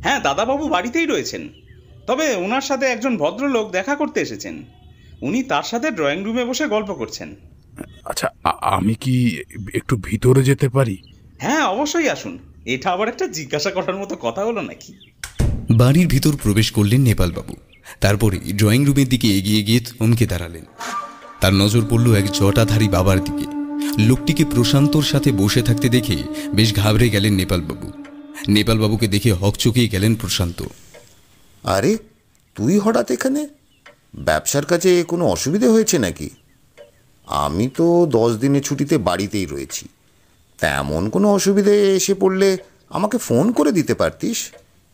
হ্যাঁ দাদাবাবু বাড়িতেই রয়েছেন। তবে ওনার সাথে একজন ভদ্রলোক দেখা করতে এসেছেন। উনি তার সাথে ড্রয়িং রুমে বসে গল্প করছেন। আচ্ছা আমি কি একটু ভিতরে যেতে পারি? হ্যাঁ অবশ্যই আসুন। এটা আবার একটা জিজ্ঞাসা করার মতো কথা হলো নাকি? বাড়ির ভিতর প্রবেশ করলেন নেপালবাবু। তারপরে ড্রয়িং রুমের দিকে এগিয়ে গিয়ে থমকে দাঁড়ালেন। তার নজর পড়ল এক জটাধারী বাবার দিকে। লোকটিকে প্রশান্তর সাথে বসে থাকতে দেখে বেশ ঘাবড়ে গেলেন নেপালবাবু। নেপালবাবুকে দেখে হকচকিয়ে গেলেন প্রশান্ত। আরে তুই হঠাৎ এখানে? ব্যবসার কাছে কোনো অসুবিধে হয়েছে নাকি? আমি তো দশ দিনের ছুটিতে বাড়িতেই রয়েছি। তেমন কোনো অসুবিধে এসে পড়লে আমাকে ফোন করে দিতে পারতিস?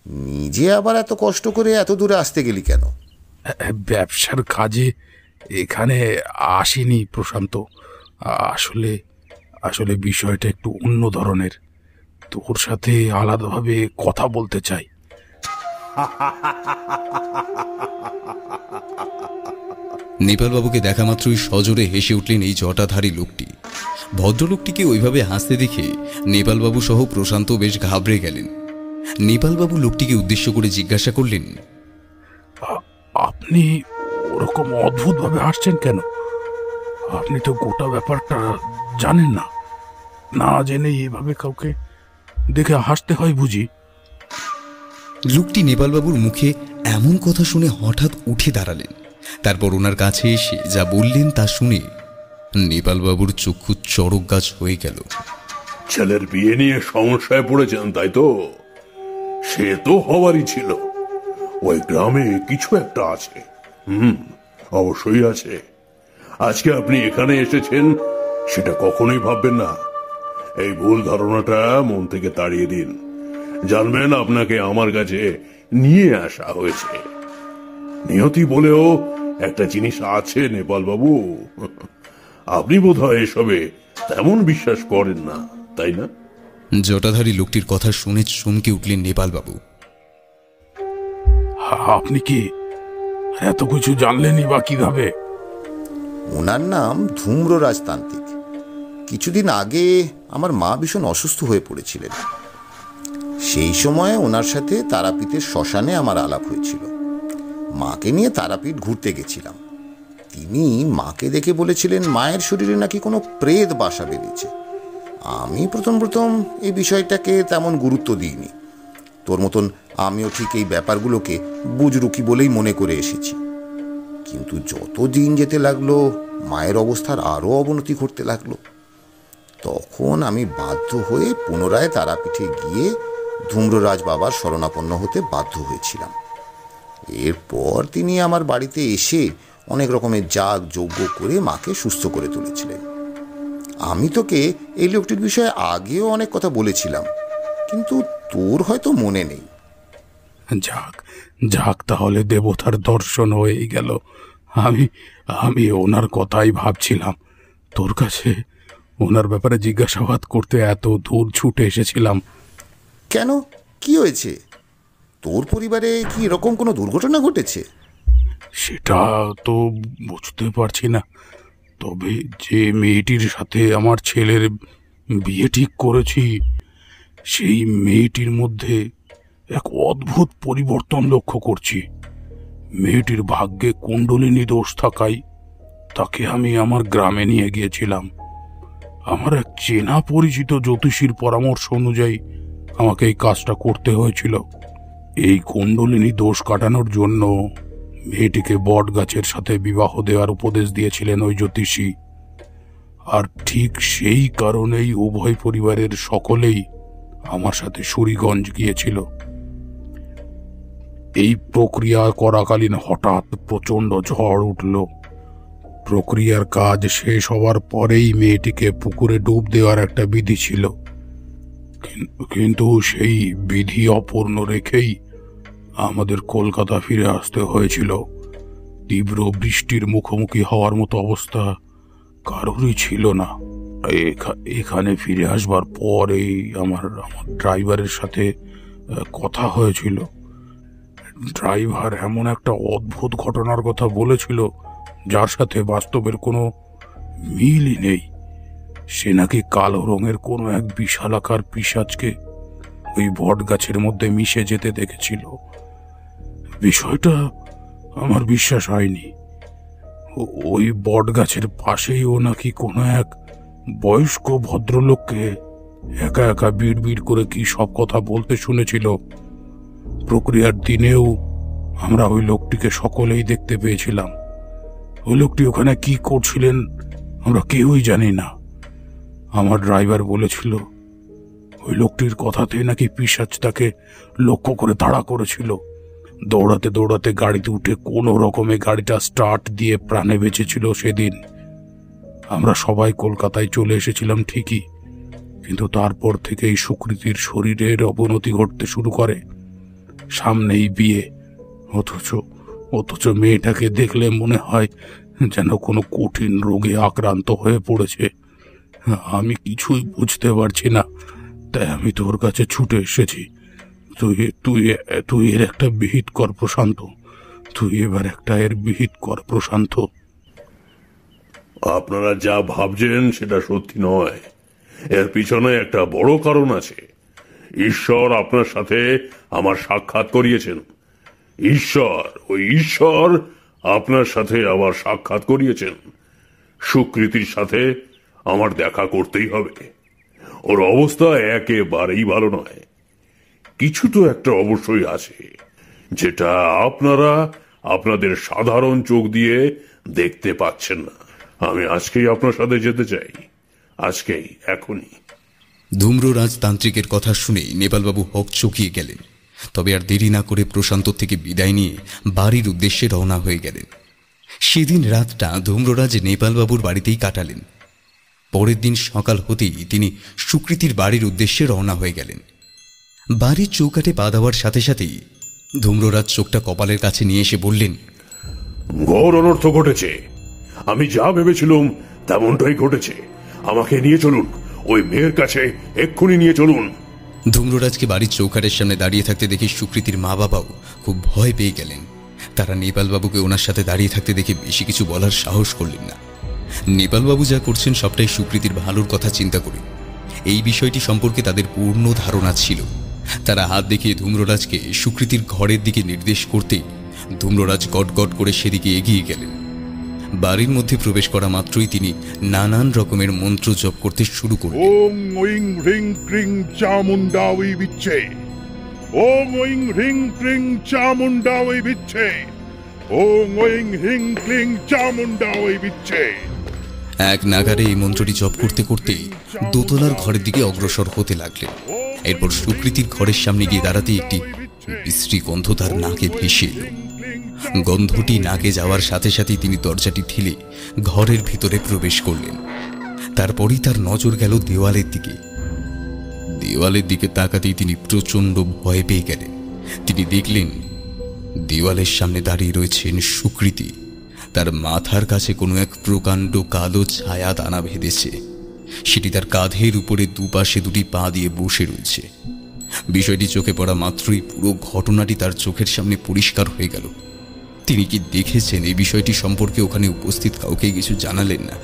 নিজে আবার এত কষ্ট করে এত দূরে আসতে গেলি কেন? ব্যবসার কাজে এখানে আসেনি প্রশান্ত। আসলে আসলে বিষয়টা একটু অন্য ধরনের। তোর সাথে আলাদাভাবে কথা বলতে চাই। নেপালবাবুকে দেখা মাত্রই সজোরে হেসে উঠলেন এই জটাধারী লোকটি। ভদ্রলোকটিকে ওইভাবে হাসতে দেখে নেপালবাবু সহ প্রশান্ত বেশ ঘাবড়ে গেলেন। নেপালবাবু লোকটিকে উদ্দেশ্য করে জিজ্ঞাসা করলেন আপনি ওরকম অদ্ভুতভাবে হাসছেন কেন? আপনি তো গোটা ব্যাপারটা জানেন না। না জেনে এভাবে কাউকে দেখে হাসতে হয় বুঝি। লোকটি নেপালবাবুর মুখে এমন কথা শুনে হঠাৎ উঠে দাঁড়ালেন। তারপর ওনার কাছে এসে যা বললেন তা শুনে নেপালবাবুর চক্ষু চড়ক গাছ হয়ে গেল। ছেলের বিয়ে নিয়ে সমস্যায় পড়েছেন, তাই তো? সে তো হওয়ারই ছিল। ওই গ্রামে কিছু একটা আছে। হুম, অবশ্যই আছে। আজকে আপনি এখানে এসেছেন, সেটা কখনোই ভাববেন না। এই ভুল ধারণাটা মন থেকে তাড়িয়ে দিন। জানবেন আপনাকে আমার কাছে নিয়ে আসা হয়েছে। নিয়তি বলেও একটা জিনিস আছে নেপাল বাবু আপনি বোধহয় এসবে তেমন বিশ্বাস করেন না তাই না? জটাধারী লোকটির কথা শুনে চমকে উঠলেন নেপালবাবু। আপনি কি এত কিছু জানলেনই বা কীভাবে? ওনার নাম ধূম্র রাজতান্ত্রিক কিছুদিন আগে আমার মা ভীষণ অসুস্থ হয়ে পড়েছিলেন। সেই সময় ওনার সাথে তারাপীঠের শ্মশানে আমার আলাপ হয়েছিল। মাকে নিয়ে তারাপীঠ ঘুরতে গেছিলাম। তিনি মাকে দেখে বলেছিলেন, মায়ের শরীরে নাকি কোনো প্রেত বাসা বেঁধেছে। আমি প্রথম প্রথম এই বিষয়টাকে তেমন গুরুত্ব দিইনি। তোর মতন আমিও ঠিক এই ব্যাপারগুলোকে বুজরুকি বলেই মনে করে এসেছি। কিন্তু যত দিন যেতে লাগল, মায়ের অবস্থার আরও অবনতি ঘটতে লাগল। তখন আমি বাধ্য হয়ে পুনরায় তারাপীঠে গিয়ে ধূম্ররাজ বাবার শরণাপন্ন হতে বাধ্য হয়েছিলাম। এরপর তিনি আমার বাড়িতে এসে অনেক রকমের যাগ, যজ্ঞ করে মাকে সুস্থ করে তুলেছিলেন। আমি তোকে এই লোকটির বিষয়ে আগেও অনেক কথা বলেছিলাম, কিন্তু তোর হয়তো মনে নেই। যাক যাক তাহলে দেবতার দর্শন হয়েই গেল। আমি আমি ওনার কথাই ভাবছিলাম। তোর কাছে ওনার ব্যাপারে জিজ্ঞাসাবাদ করতে এত দূর ছুটে এসেছিলাম। কেন? কি হয়েছে? তোর পরিবারে কি এরকম কোনো দুর্ঘটনা ঘটেছে? সেটা তো বুঝতে পারছি না। তবে যে মেয়েটির সাথে আমার ছেলের বিয়ে ঠিক করেছি সেই মেয়েটির মধ্যে এক অদ্ভুত পরিবর্তন লক্ষ্য করছি। মেয়েটির ভাগ্যে কুণ্ডলিনী দোষ থাকায় তাকে আমি আমার গ্রামে নিয়ে গিয়েছিলাম। আমার এক চেনা পরিচিত জ্যোতিষীর পরামর্শ অনুযায়ী আমাকে এই কাজটা করতে হয়েছিল। এই কুণ্ডলিনী দোষ কাটানোর জন্য মেয়েটিকে বট গাছের সাথে বিবাহ দেওয়ার উপদেশ দিয়েছিলেন ওই জ্যোতিষী। আর ঠিক সেই কারণেই উভয় পরিবারের সকলেই আমার সাথে সুরিগঞ্জ গিয়েছিল। এই প্রক্রিয়া করাকালীন হঠাৎ প্রচণ্ড ঝড় উঠল। প্রক্রিয়ার কাজ শেষ হওয়ার পরেই মেয়েটিকে পুকুরে ডুব দেওয়ার একটা বিধি ছিল। কিন্তু সেই বিধি অপূর্ণ রেখেই আমাদের কলকাতা ফিরে আসতে হয়েছিল। তীব্র বৃষ্টির মুখোমুখি হওয়ার মতো অবস্থা কারোরই ছিল না। এখানে ফিরে আসবার পরেই আমার আমার ড্রাইভারের সাথে কথা হয়েছিল। ড্রাইভার এমন একটা অদ্ভুত ঘটনার কথা বলেছিল যার সাথে বাস্তবের কোনো মিলই নেই। সে নাকি কালো রঙের কোনো এক বিশালাকার পিসাজকে ওই বট গাছের মধ্যে মিশে যেতে দেখেছিল। বিষয়টা আমার বিশ্বাস হয়নি। ওই বট গাছের পাশেই ও নাকি কোনো এক বয়স্ক ভদ্রলোককে একা একা বিড় করে কি সব কথা বলতে শুনেছিল। প্রক্রিয়ার দিনেও আমরা ওই লোকটিকে সকলেই দেখতে পেয়েছিলাম। ওই লোকটি ওখানে কি করছিলেন, আমরা কেউই জানি না। আমার ড্রাইভার বলেছিল, ওই লোকটির কথাতে নাকি পিসাজ তাকে লক্ষ্য করে তাড়া করেছিল। দৌড়াতে দৌড়াতে গাড়িতে উঠে কোনো রকমে গাড়িটা স্টার্ট দিয়ে প্রাণে বেঁচেছিল সেদিন। আমরা সবাই কলকাতায় চলে এসেছিলাম ঠিকই, কিন্তু তারপর থেকেই সুকৃতির শরীরের অবনতি ঘটতে শুরু করে। সামনেই বিয়ে, অথচ অথচ মেয়েটাকে দেখলে মনে হয় যেন কোনো কঠিন রোগে আক্রান্ত হয়ে পড়েছে। আমি কিছুই বুঝতে পারছি না, তাই আমি তোর কাছে ছুটে এসেছি। তুই তুই তুই এর একটা বিহিত কর প্রশান্ত। তুই এবার একটা এর বিহিত কর প্রশান্ত। আপনারা যা ভাবছেন সেটা সত্যি নয়। এর পিছনে একটা বড় কারণ আছে। ঈশ্বর আপনার সাথে আমার সাক্ষাৎ করিয়েছেন। ঈশ্বর ওই ঈশ্বর আপনার সাথে আবার সাক্ষাৎ করিয়েছেন। সুকৃতির সাথে আমার দেখা করতেই হবে। ওর অবস্থা একেবারেই ভালো নয়। কিছু তো একটা অবশ্যই আছে, যেটা আপনারা আপনাদের সাধারণ চোখ দিয়ে দেখতে পাচ্ছেন না। আমি আজকেই আপনার সাথে যেতে চাই। আজকেই, এখনই। ধূম্র রাজতান্ত্রিকের কথা শুনেই নেপালবাবু হক চকিয়ে গেলেন। তবে আর দেরি না করে প্রশান্ত থেকে বিদায় নিয়ে বাড়ির উদ্দেশ্যে রওনা হয়ে গেলেন। সেদিন রাতটা ধূম্ররাজ নেপালবাবুর বাড়িতেই কাটালেন। পরের দিন সকাল হতেই তিনি সুকৃতির বাড়ির উদ্দেশ্যে রওনা হয়ে গেলেন। বাড়ির চৌকাটে পা দেওয়ার সাথে সাথেই ধূম্ররাজ চোখটা কপালের কাছে নিয়ে এসে বললেন, ঘোর অনর্থ ঘটেছে। আমি যা ভেবেছিলুম তেমনটাই ঘটেছে। আমাকে নিয়ে চলুন। ওই মেয়ের কাছে এক্ষুনি নিয়ে চলুন। ধূম্ররাজকে বাড়ির চৌকারের সামনে দাঁড়িয়ে থাকতে দেখে সুকৃতির মা বাবাও খুব ভয় পেয়ে গেলেন। তারা নেপালবাবুকে ওনার সাথে দাঁড়িয়ে থাকতে দেখে বেশি কিছু বলার সাহস করলেন না। নেপালবাবু যা করছেন সবটাই সুকৃতির ভালোর কথা চিন্তা করে। এই বিষয়টি সম্পর্কে তাদের পূর্ণ ধারণা ছিল। তারা হাত দেখিয়ে ধূম্ররাজকে সুকৃতির ঘরের দিকে নির্দেশ করতে করতেই ধূম্ররাজ গট করে সেদিকে এগিয়ে গেলেন। বাড়ির মধ্যে প্রবেশ করা মাত্রই তিনি নানান রকমের মন্ত্র জপ করতে শুরু করলেন। ওং ওইং হ্রিং ক্রিং চামুন্ডাওই বিচ্ছে। ওং ওইং হ্রিং ক্রিং চামুন্ডাওই বিচ্ছে। ওং ওইং হ্রিং ক্রিং চামুন্ডাওই বিচ্ছে। এক নাগারে এই মন্ত্রটি জপ করতে করতে দোতলার ঘরের দিকে অগ্রসর হতে লাগলেন। এরপর সুকৃতির ঘরের সামনে গিয়ে দাঁড়াতে একটি বিশ্রী গন্ধ তার নাকে ভেসে এলো। গন্ধটি নাকে যাওয়ার সাথে সাথেই তিনি দরজাটি ঠেলে ঘরের ভিতরে প্রবেশ করলেন। তারপরই তার নজর গেল দেওয়ালের দিকে। দেওয়ালের দিকে তাকাতেই তিনি প্রচণ্ড ভয় পেয়ে গেলেন। তিনি দেখলেন, দেওয়ালের সামনে দাঁড়িয়ে রয়েছেন সুকৃতি। তার মাথার কাছে কোনো এক প্রকাণ্ড কালো ছায়া দানা ভেদেছে সেটি তার কাঁধের উপরে দুপাশে দুটি পা দিয়ে বসে রয়েছে। বিষয়টি চোখে পড়া মাত্রই পুরো ঘটনাটি তার চোখের সামনে পরিষ্কার হয়ে গেল। তিনি কি দেখেছেন এই বিষয়টি সম্পর্কে ওখানে উপস্থিত কাউকে কিছু জানালেন না?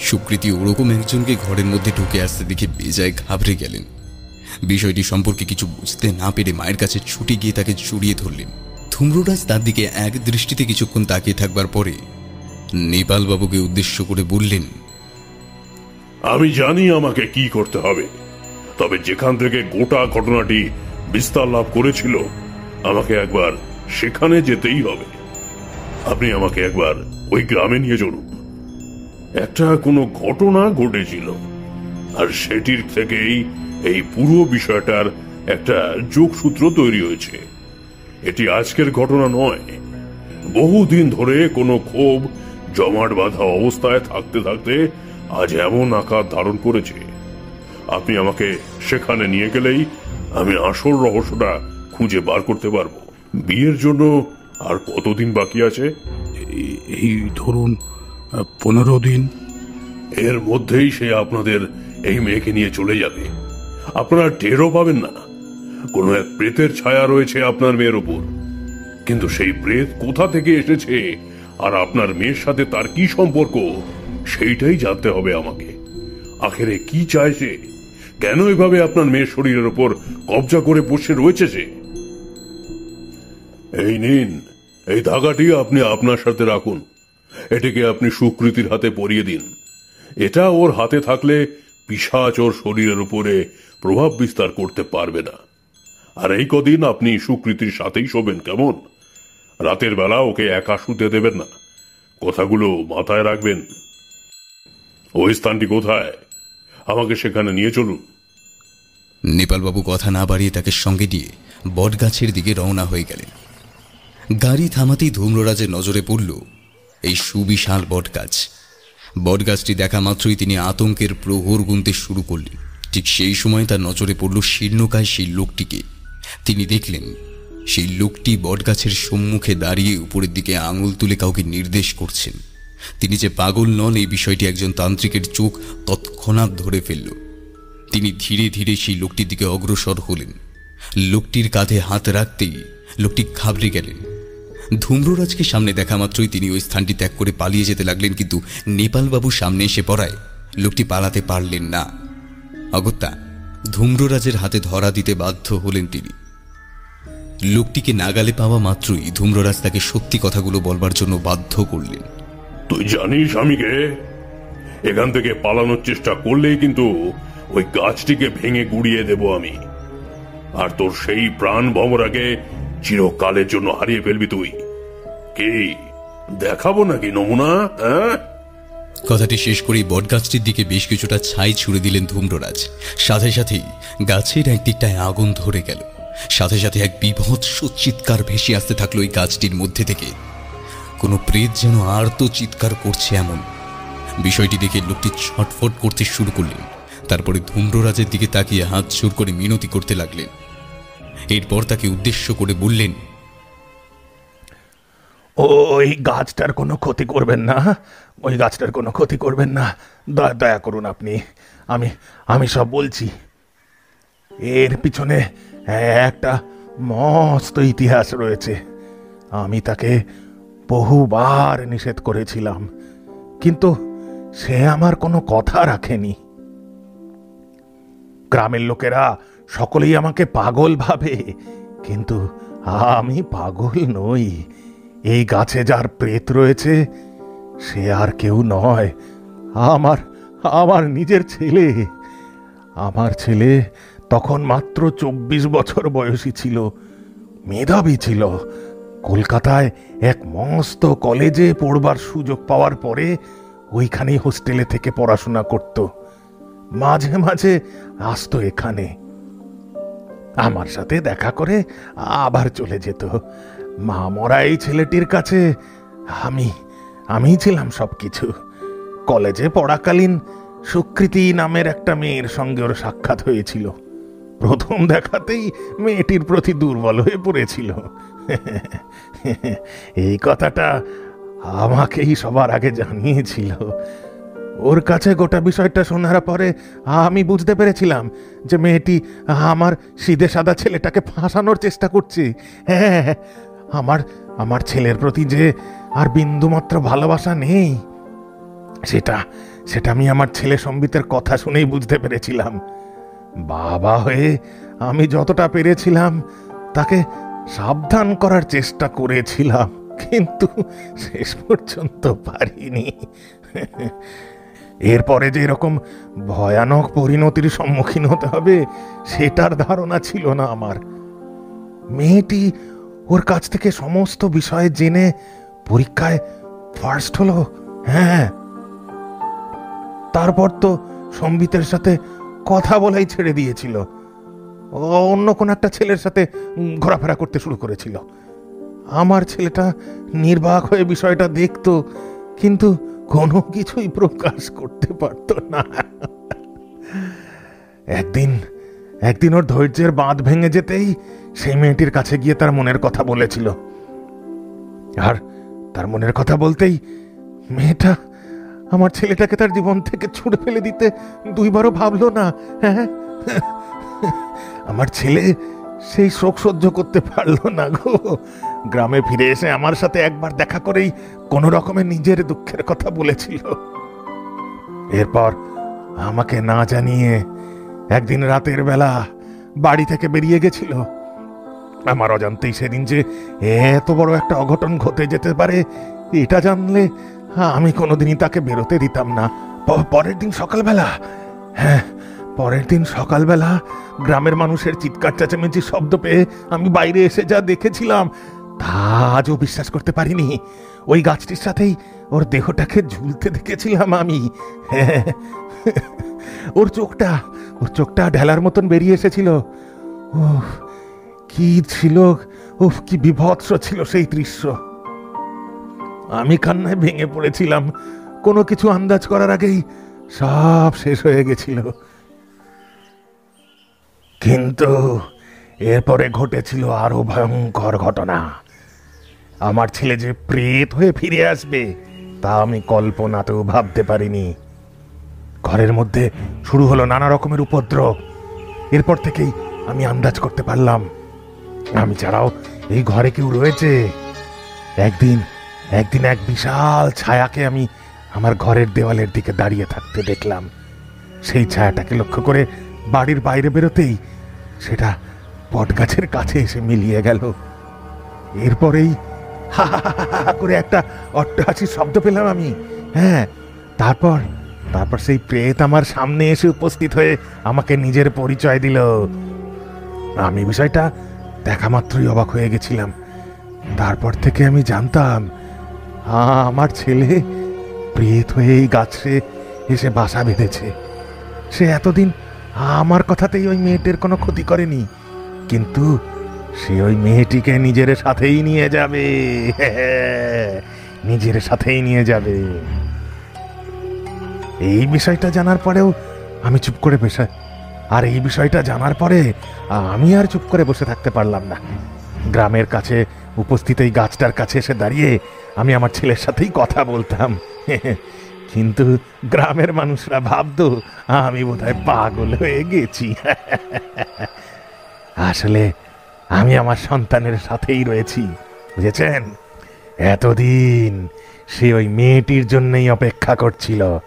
সুকৃতি ওরকম একজনকে ঘরের মধ্যে ঢুকে আসতে দেখে বেজায় ঘাবড়ে গেলেন। বিষয়টি সম্পর্কে কিছু বুঝতে না পেরে মায়ের কাছে ছুটে গিয়ে তাকে জড়িয়ে ধরলেন। ধুম্ররাজ তার দিকে এক দৃষ্টিতে কিছুক্ষণ তাকিয়ে থাকবার পরে নেপালবাবুকে উদ্দেশ্য করে বললেন, আমি জানি আমাকে কি করতে হবে। তবে যেখান থেকে গোটা ঘটনাটি বিস্তার লাভ করেছিল, আমাকে একবার সেখানে যেতেই হবে। আপনি আমাকে একবার ওই গ্রামে নিয়ে চলুন। একটা কোনো ঘটনা ঘটেছিল, আর সেটির থেকেই এই পুরো বিষয়টার একটা যোগসূত্র তৈরি হয়েছে। এটি আজকের ঘটনা নয়, বহুদিন ধরে কোনো ক্ষোভ, জমাট বাঁধা অবস্থায় থাকতে থাকতে আজ এমন আকার ধারণ করেছে আপনি আমাকে সেখানে নিয়ে গেলেই আমি আসল রহস্যটা খুঁজে বার করতে পারব। বিয়ের জন্য আর কতদিন বাকি আছে? এই ধরুন পনেরো দিন। এর মধ্যেই সে আপনাদের এই মেয়েকে নিয়ে চলে যাবে। আপনারা টেরও পাবেন না। কোনো এক প্রেতের ছায়া রয়েছে আপনার মেয়ের ওপর। কিন্তু সেই প্রেত কোথা থেকে এসেছে? আর আপনার মেয়ের সাথে তার কি সম্পর্ক? সেইটাই জানতে হবে আমাকে। আখেরে কি সে? কেন এভাবে আপনার মেয়ের শরীরের ওপর কবজা করে বসে রয়েছে সে এই নিন, এই ধাগাটি আপনি আপনার সাথে রাখুন। এটিকে আপনি সুকৃতির হাতে পরিয়ে দিন। এটা ওর হাতে থাকলে পিসাচ ওর শরীরের উপরে প্রভাব বিস্তার করতে পারবে না। আর এই কদিন আপনি সুকৃতির সাথেই শোবেন কেমন? রাতের বেলা ওকে একা শুতে দেবেন না। কথাগুলো মাথায় রাখবেন। ওই স্থানটি কোথায়? আমাকে সেখানে নিয়ে চলুন। নেপালবাবু কথা না বাড়িয়ে তাকে সঙ্গে নিয়ে বটগাছের দিকে রওনা হয়ে গেলেন। গাড়ি থামাতেই ধূম্ররাজের নজরে পড়ল এই সুবিশাল বটগাছ। বটগাছটি দেখা মাত্রই তিনি আতঙ্কের প্রহর গুনতে শুরু করলেন। ঠিক সেই সময় তার নজরে পড়ল শীর্ণকায় সেই লোকটিকে। তিনি দেখলেন, সেই লোকটি বটগাছের সম্মুখে দাঁড়িয়ে উপরের দিকে আঙুল তুলে কাউকে নির্দেশ করছেন। তিনি যে পাগল নন, এই বিষয়টি একজন তান্ত্রিকের চোখ তৎক্ষণাৎ ধরে ফেলল। তিনি ধীরে ধীরে সেই লোকটির দিকে অগ্রসর হলেন। লোকটির কাঁধে হাত রাখতেই লোকটি ঘাবড়ে গেলেন। ধূম্ররাজকে সামনে দেখা মাত্রই তিনি ওই স্থানটি ত্যাগ করে পালিয়ে যেতে লাগলেন, কিন্তু নেপালবাবু সামনে এসে পড়ায় লোকটি পালাতে পারলেন না। অগত্যা ধূম্ররাজের হাতে ধরা দিতে বাধ্য হলেন তিনি। লোকটিকে নাগালে পাওয়া মাত্রই ধূম্ররাজ তাকে সত্যি কথাগুলো বলবার জন্য বাধ্য করলেন। তুই জানিস আমিকে এখান থেকে পালানোর চেষ্টা করলেই কিন্তু ওই গাছটিকে ভেঙে গুড়িয়ে দেব আমি। আর তোর সেই প্রাণ ভমরাকে চিরকালের জন্য হারিয়ে ফেলবি তুই। কি? দেখাবো নাকি নমুনা হ্যাঁ? কথাটি শেষ করেই বটগাছটির দিকে বেশ কিছুটা ছাই ছুড়ে দিলেন ধূম্ররাজ। সাথে সাথেই গাছের একদিকটায় আগুন ধরে গেল। সাথে সাথে এক বিভৎস চিৎকার ভেসে আসতে থাকল ওই গাছটির মধ্যে থেকে। কোনো প্রেত যেন আর তো চিৎকার করছে এমন। বিষয়টি দেখে লোকটি ছটফট করতে শুরু করলেন। তারপরে ধুম্ররাজের দিকে তাকিয়ে হাত জোর করে মিনতি করতে লাগলেন। এরপর তাকে উদ্দেশ্য করে বললেন ওই গাছটার কোনো ক্ষতি করবেন না, ওই গাছটার কোনো ক্ষতি করবেন না। দয়া দয়া করুন আপনি, আমি আমি সব বলছি। এর পিছনে একটা মস্ত ইতিহাস রয়েছে। আমি তাকে বহুবার নিষেধ করেছিলাম, কিন্তু সে আমার কোনো কথা রাখেনি। গ্রামের লোকেরা সকলেই আমাকে পাগল ভাবে। কিন্তু আমি পাগল নই। এই গাছে যার প্রেত রয়েছে, সে আর কেউ নয়। আমার আমার নিজের ছেলে। আমার ছেলে তখন মাত্র চব্বিশ বছর বয়সী ছিল। মেধাবী ছিল। কলকাতায় এক মস্ত কলেজে পড়বার সুযোগ পাওয়ার পরে ওইখানেই হোস্টেলে থেকে পড়াশোনা করত। মাঝে মাঝে আসতো এখানে। আমার সাথে দেখা করে আবার চলে যেত। মা মরা এই ছেলেটির কাছে আমি আমি ছিলাম সব কিছু কলেজে পড়াকালীন সুকৃতি নামের একটা মেয়ের সঙ্গে ওর সাক্ষাৎ হয়েছিল। প্রথম দেখাতেই মেয়েটির প্রতি দুর্বল হয়ে পড়েছিল। এই কথাটা আমাকেই সবার আগে জানিয়েছিল। ওর কাছে গোটা বিষয়টা শোনার পরে আমি বুঝতে পেরেছিলাম যে মেয়েটি আমার সিধে সাদা ছেলেটাকে ফাঁসানোর চেষ্টা করছে। হ্যাঁ আমার আমার ছেলের প্রতি যে আর বিন্দুমাত্র ভালোবাসা নেই, সেটা সেটা আমি আমার ছেলে সম্বিতের কথা শুনেই বুঝতে পেরেছিলাম। বাবা হয়ে আমি যতটা পেরেছিলাম, তাকে সাবধান করার চেষ্টা করেছিলাম, কিন্তু শেষ পর্যন্ত পারিনি। এরপরে যে এরকম ভয়ানক পরিণতির সম্মুখীন হতে হবে, সেটার ধারণা ছিল না আমার। মেয়েটি ওর কাছ থেকে সমস্ত বিষয়ে জেনে পরীক্ষায় ফার্স্ট হলো হ্যাঁ। তারপর তো সম্বিতের সাথে কথা বলাই ছেড়ে দিয়েছিল। অন্য কোন একটা ছেলের সাথে ঘোরাফেরা করতে শুরু করেছিল। আমার ছেলেটা নির্বাক হয়ে বিষয়টা দেখতো, কিন্তু কোনো কিছুই প্রকাশ করতে পারত না। একদিন একদিন ওর ধৈর্যের বাঁধ ভেঙে যেতেই সেই মেয়েটির কাছে গিয়ে তার মনের কথা বলেছিল। আর তার মনের কথা বলতেই মেয়েটা আমার ছেলেটাকে তার জীবন থেকে ছুড়ে ফেলে দিতে দুইবারও ভাবলো না হ্যাঁ? আমার ছেলে সেই শোক সহ্য করতে পারল না গো। গ্রামে ফিরে এসে আমার সাথে একবার দেখা করেই কোনো রকমের নিজের দুঃখের কথা বলেছিল। এরপর আমাকে না জানিয়ে একদিন রাতের বেলা বাড়ি থেকে বেরিয়ে গেছিল। আমার অজান্তেই সেদিন যে এত বড় একটা অঘটন ঘটে যেতে পারে, এটা জানলে আমি কোনোদিনই তাকে বেরোতে দিতাম না। পরের দিন সকালবেলা হ্যাঁ পরের দিন সকালবেলা গ্রামের মানুষের চিৎকার, চেঁচামেচি শব্দ পেয়ে আমি বাইরে এসে যা দেখেছিলাম তা আজও বিশ্বাস করতে পারিনি। ওই গাছটির সাথেই ওর দেহটাকে ঝুলতে দেখেছিলাম আমি। ওর চোখটা ওর চোখটা ঢেলার মতন বেরিয়ে এসেছিল। কি ছিল, উফ, কি বিভৎস ছিল সেই দৃশ্য। আমি কান্নায় ভেঙে পড়েছিলাম। কোনো কিছু আন্দাজ করার আগেই সব শেষ হয়ে গেছিল। কিন্তু এরপরে ঘটেছিল আরও ভয়ঙ্কর ঘটনা। আমার ছেলে যে প্রেত হয়ে ফিরে আসবে, তা আমি কল্পনাতেও ভাবতে পারিনি। ঘরের মধ্যে শুরু হলো নানা রকমের উপদ্রব। এরপর থেকেই আমি আন্দাজ করতে পারলাম, আমি ছাড়াও এই ঘরে কেউ রয়েছে। একদিন একদিন এক বিশাল ছায়াকে আমি আমার ঘরের দেওয়ালের দিকে দাঁড়িয়ে থাকতে দেখলাম। সেই ছায়াটাকে লক্ষ্য করে বাড়ির বাইরে বেরোতেই সেটা বটগাছের কাছে এসে মিলিয়ে গেল। এরপরেই হা করে একটা অট্টহাসির শব্দ পেলাম আমি হ্যাঁ তারপর তারপর সেই প্রেত আমার সামনে এসে উপস্থিত হয়ে আমাকে নিজের পরিচয় দিল আমি বিষয়টা দেখা মাত্রই অবাক হয়ে গেছিলাম তারপর থেকে আমি জানতাম আমার ছেলে প্রেত হয়ে এই গাছে এসে বাসা বেঁধেছে সে এতদিন আমার কথাতেই ওই মেয়েটির কোনো ক্ষতি করেনি কিন্তু সে ওই মেয়েটিকে নিজের সাথেই নিয়ে যাবে। নিজের সাথেই নিয়ে যাবে। এই বিষয়টা জানার পরেও আমি চুপ করে বসে, আর এই বিষয়টা জানার পরে আমি আর চুপ করে বসে থাকতে পারলাম না। গ্রামের কাছে, উপস্থিত এই গাছটার কাছে এসে দাঁড়িয়ে আমি আমার ছেলের সাথেই কথা বলতাম। কিন্তু গ্রামের মানুষরা ভাবতো, আমি বোধহয় পাগল হয়ে গেছি। আসলে আমি আমার সন্তানের সাথেই রয়েছি, বুঝেছেন? এতদিন সে ওই মেয়েটির জন্যই অপেক্ষা করছিল।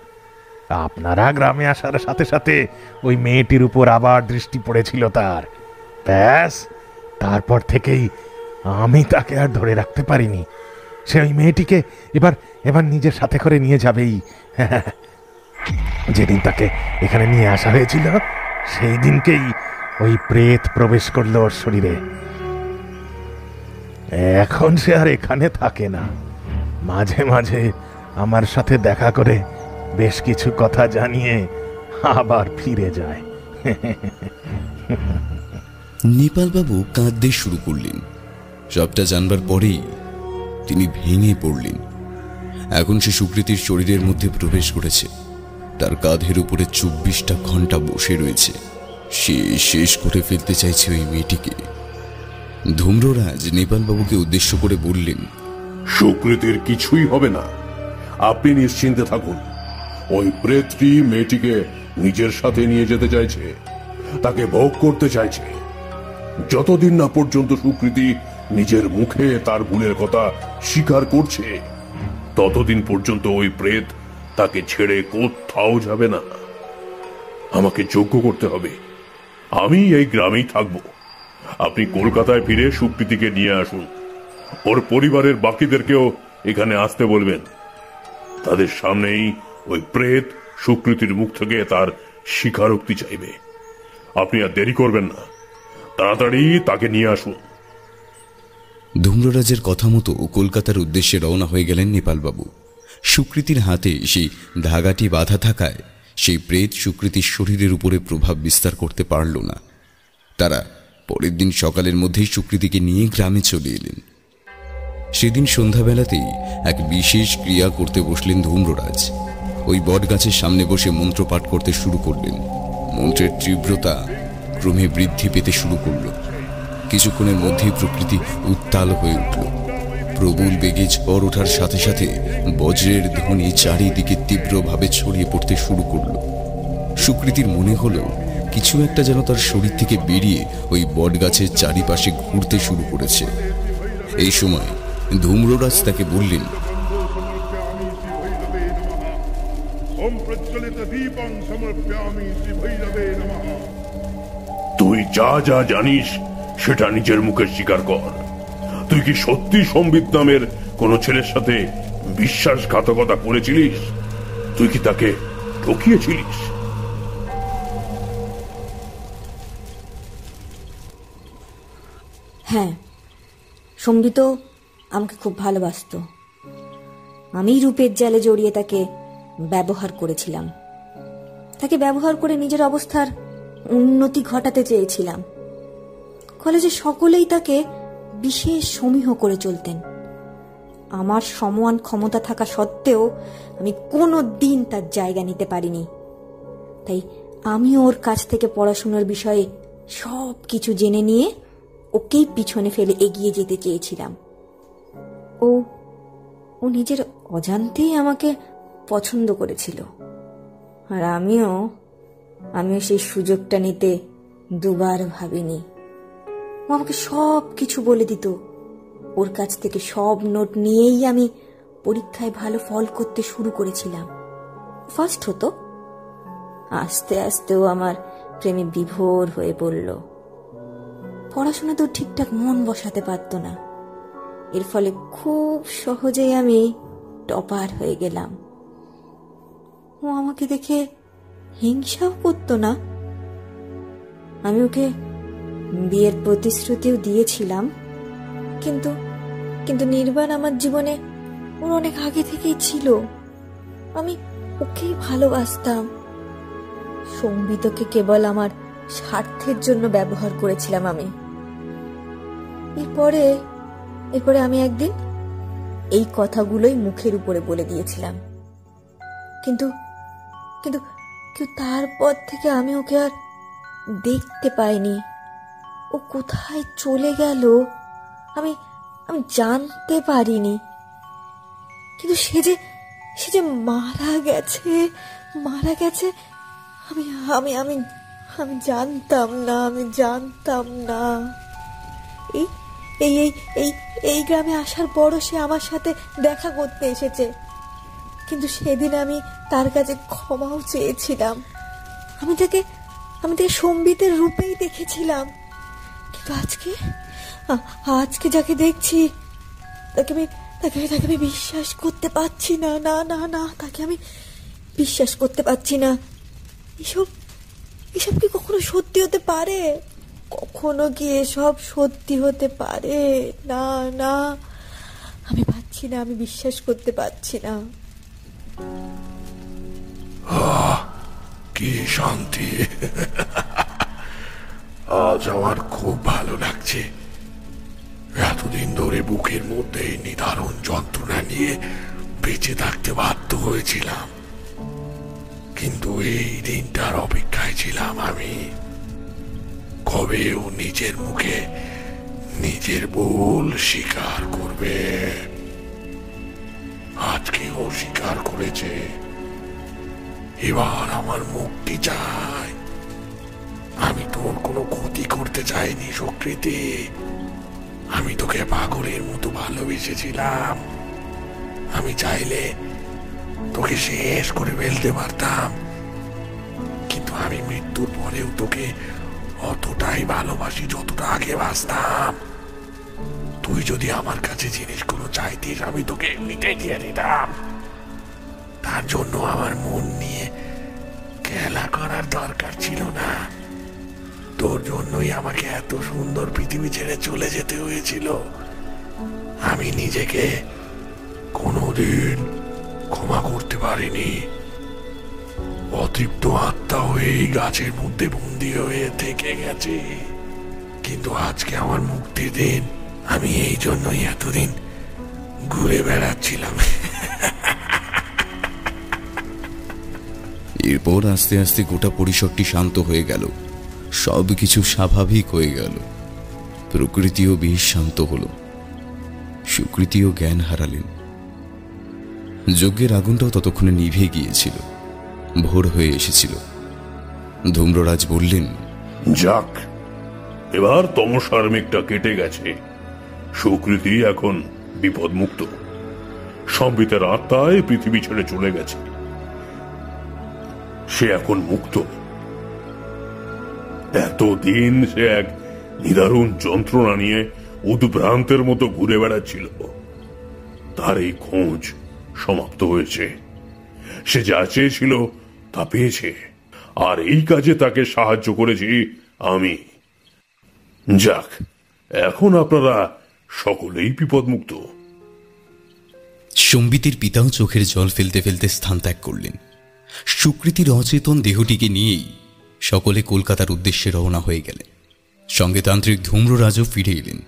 আপনারা গ্রামে আসার সাথে সাথে ওই মেয়েটির উপর আবার দৃষ্টি পড়েছিল তার। ব্যাস, তারপর থেকেই আমি তাকে আর ধরে রাখতে পারিনি। সে ওই মেয়েটিকে এবার এবার নিজের সাথে করে নিয়ে যাবেই। [LAUGHS] যেদিন তাকে এখানে নিয়ে আসা হয়েছিল, সেই দিনকেই ওই প্রেত প্রবেশ করল ওর শরীরে। এখন সে আর এখানে থাকে না। মাঝে মাঝে আমার সাথে দেখা করে বেশ কিছু কথা জানিয়ে আবার ফিরে যায়। নেপালবাবু কাঁদতে শুরু করলেন। সবটা জানবার পরেই তিনি ভেঙে পড়লেন। এখন সে সুকৃতির শরীরের মধ্যে প্রবেশ করেছে। তার কাঁধের উপরে চব্বিশটা ঘণ্টা বসে রয়েছে। সে শেষ করে ফেলতে চাইছে ওই মেয়েটিকে। ধূম্ররাজ নেপালবাবুকে উদ্দেশ্য করে বললেন, সুকৃতির কিছুই হবে না। আপনি নিশ্চিন্তে থাকুন। ওই প্রেতটি মেয়েটিকে নিজের সাথে নিয়ে যেতে চাইছে। তাকে ভোগ করতে চাইছে। যতদিন না পর্যন্ত সুকৃতি নিজের মুখে তার ভুলের কথা স্বীকার করছে, ততদিন পর্যন্ত ওই প্রেত তাকে ছেড়ে কোথাও যাবে না। আমাকে যোগ্য করতে হবে। আমি এই গ্রামেই থাকব। আপনি কলকাতায় ফিরে সুকৃতিকে নিয়ে আসুন। ওর পরিবারের বাকিদেরকেও এখানে আসতে বলবেন। তাদের সামনেই ওই প্রেত সুকৃতির মুখ থেকে তার স্বীকারোক্তি চাইবে। আপনি আর দেরি করবেন না। তাড়াতাড়ি তাকে নিয়ে আসুন। ধূম্ররাজের কথা মতো কলকাতার উদ্দেশ্যে রওনা হয়ে গেলেন নেপালবাবু। সুকৃতির হাতে সেই ধাগাটি বাধা থাকায় সেই প্রেত সুকৃতির শরীরের উপরে প্রভাব বিস্তার করতে পারল না। তারা পরের দিন সকালের মধ্যেই সুকৃতিকে নিয়ে গ্রামে চলে এলেন। সেদিন সন্ধ্যাবেলাতেই এক বিশেষ ক্রিয়া করতে বসলেন ধূম্ররাজ। ওই বটগাছের সামনে বসে মন্ত্র পাঠ করতে শুরু করলেন। মন্ত্রের তীব্রতা ক্রমে বৃদ্ধি পেতে শুরু করল। কিছুক্ষণের মধ্যেই প্রকৃতি উত্তাল হয়ে উঠল। প্রবল বেগে ঝড় ওঠার সাথে সাথে বজ্রের ধ্বনি চারিদিকে তীব্রভাবে ছড়িয়ে পড়তে শুরু করল। সুকৃতির মনে হলো কিছু একটা যেন তার শরীর থেকে বেরিয়ে ওই বটগাছের চারিপাশে ঘুরতে শুরু করেছে। এই সময় ধূম্ররাজ তাকে বললেন তুই যা যা জানিস সেটা নিজের মুখে স্বীকার কর। তুই কি সত্যি সম্বিত নামের কোন ছেলের সাথে বিশ্বাসঘাতকতা করেছিলিস? তুই কি তাকে ঠকিয়েছিলিস? হ্যাঁ সম্বিত আমাকে খুব ভালোবাসত। আমি রূপের জালে জড়িয়ে তাকে ব্যবহার করেছিলাম। তাকে ব্যবহার করে নিজের অবস্থার উন্নতি ঘটাতে চেয়েছিলাম। কলেজে সকলেই তাকে বিশেষ সমীহ করে চলতেন। আমার সমান ক্ষমতা থাকা সত্ত্বেও আমি কোনো দিন তার জায়গা নিতে পারিনি। তাই আমি ওর কাছ থেকে পড়াশোনার বিষয়ে সব কিছু জেনে নিয়ে ওকেই পিছনে ফেলে এগিয়ে যেতে চেয়েছিলাম। ও ও নিজের অজান্তেই আমাকে পছন্দ করেছিল। আর আমিও আমিও সেই সুযোগটা নিতে দুবার ভাবিনি। ও আমাকে সব কিছু বলে দিত। ওর কাছ থেকে সব নোট নিয়েই আমি পরীক্ষায় ভালো ফল করতে শুরু করেছিলাম। ফার্স্ট হতো। আস্তে আস্তেও আমার প্রেমে বিভোর হয়ে পড়ল। পড়াশোনা তো ঠিকঠাক মন বসাতে পারত না। এর ফলে খুব সহজেই আমি টপার হয়ে গেলাম। ও আমাকে দেখে হিংসাও করতো না। আমি ওকে বিয়ের প্রতিশ্রুতিও দিয়েছিলাম। কিন্তু কিন্তু নির্বাণ আমার জীবনে ওর অনেক আগে থেকেই ছিল। আমি ওকেই ভালোবাসতাম। সম্বিতকে কেবল আমার স্বার্থের জন্য ব্যবহার করেছিলাম আমি। এরপরে এরপরে আমি একদিন এই কথাগুলোই মুখের উপরে বলে দিয়েছিলাম। কিন্তু কিন্তু তারপর থেকে আমি ওকে আর দেখতে পাইনি। ও কোথায় চলে গেল? আমি আমি জানতে পারিনি। কিন্তু সে যে সে যে মারা গেছে মারা গেছে, আমি আমি আমি আমি জানতাম না, আমি জানতাম না। এই এই এই এই এই গ্রামে আসার পরও সে আমার সাথে দেখা করতে এসেছে। কিন্তু সেদিন আমি তার কাছে ক্ষমাও চেয়েছিলাম। আমি তাকে আমি তাকে সম্বিতের রূপেই দেখেছিলাম। কিন্তু আজকে? আজকে যাকে দেখছি, তাকে আমি, তাকে তাকে আমি বিশ্বাস করতে পারছি না না না না, তাকে আমি বিশ্বাস করতে পারছি না। এসব এসব কি কখনো সত্যি হতে পারে? কখনো কি এসব সত্যি হতে পারে? না না, আমি পাচ্ছি না, আমি বিশ্বাস করতে পারছি না। কি শান্তি। আজ আমার খুব ভালো লাগছে। এতদিন ধরে বুকের মধ্যে এই নিদারুণ যন্ত্রণা নিয়ে বেঁচে থাকতে বাধ্য হয়েছিলাম। কিন্তু এই দিনটার অপেক্ষায় ছিলাম আমি। কবে ও নিজের মুখে নিজের ভুল স্বীকার করবে? আজকে ও স্বীকার করেছে। এবার আমার মুক্তি চাই। আমি তোর কোনো ক্ষতি করতে চাইনি, সুকৃতি। আমি তোকে পাগলের মতো ভালোবেসেছিলাম। আমি চাইলে তোকে শেষ করে ফেলতে পারতাম। কিন্তু আমি মৃত্যুর পরেও তোকে অতটাই ভালোবাসি যতটা আগে বাসতাম তুই যদি আমার কাছে জিনিসগুলো চাইতিস, আমি তোকে এমনিতেই দিয়ে দিতাম। তার জন্য আমার মন নিয়ে খেলা করার দরকার ছিল না। তোর জন্যই আমাকে এত সুন্দর পৃথিবী ছেড়ে চলে যেতে হয়েছিল। আমি নিজেকে কোনোদিন ক্ষমা করতে পারিনি। অতৃপ্ত আত্মা হয়ে এই গাছের মধ্যে বন্দি হয়ে থেকে গেছে। কিন্তু আজকে আমার মুক্তির দিন, আমি এই জন্যই এতদিন ঘুরে বেড়াচ্ছিলাম। এরপর আস্তে আস্তে গোটা পরিসরটি শান্ত হয়ে গেল। সব কিছু স্বাভাবিক হয়ে গেল। প্রকৃতিও বেশ শান্ত হলো। সুকৃতিও জ্ঞান হারালেন। যজ্ঞের আগুনটাও ততক্ষণে নিভে গিয়েছিল। ভোর হয়ে এসেছিল। ধূম্ররাজ বললেন, যাক, এবার তমসার মেঘটা কেটে গেছে। সুকৃতি এখন বিপদমুক্ত। সম্বিতের আত্মায় পৃথিবী ছেড়ে চলে গেছে। সে এখন মুক্ত। এতদিন সে এক নিদারুণ যন্ত্রণা নিয়ে উদ্ভ্রান্তের মতো ঘুরে বেড়াচ্ছিল। তার এই খোঁজ সমাপ্ত হয়েছে। সে যা চেয়েছিল তা পেয়েছে। আর এই কাজে তাকে সাহায্য করেছি আমি। যাক, এখন আপনারা সকলেই বিপদমুক্ত। সম্বিতের পিতাও চোখের জল ফেলতে ফেলতে স্থান ত্যাগ করলেন। সুকৃতির অচেতন দেহটিকে নিয়েই সকলে কলকাতার উদ্দেশ্যে রওনা হয়ে গেলেন সঙ্গে তান্ত্রিক ধূম্ররাজও ফিরে এলেন।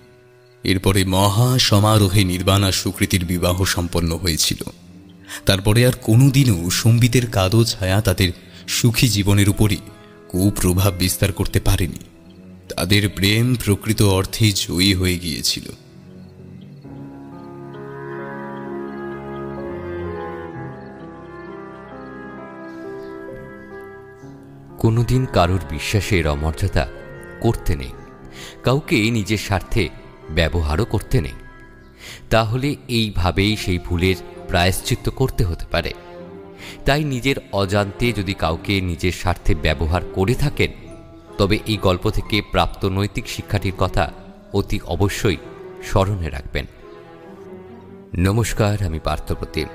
এরপরে মহা সমারোহে নির্বাণ সুকৃতির বিবাহ সম্পন্ন হয়েছিল। তারপরে আর কোনোদিনও সম্বিতের কাদো ছায়া তাদের সুখী জীবনের উপরই কুপ্রভাব বিস্তার করতে পারেনি। তাদের প্রেম প্রকৃত অর্থে জয়ী হয়ে গিয়েছিল। কোনোদিন কারোর বিশ্বাসের অমর্যাদা করতে নেই। কাউকে নিজের স্বার্থে ব্যবহারও করতে নেই। তাহলে এইভাবেই সেই ভুলের প্রায়শ্চিত্ত করতে হতে পারে। তাই নিজের অজান্তে যদি কাউকে নিজের স্বার্থে ব্যবহার করে থাকেন, তবে এই গল্প থেকে প্রাপ্ত নৈতিক শিক্ষাটির কথা অতি অবশ্যই স্মরণে রাখবেন। নমস্কার, আমি পার্থপ্রতিম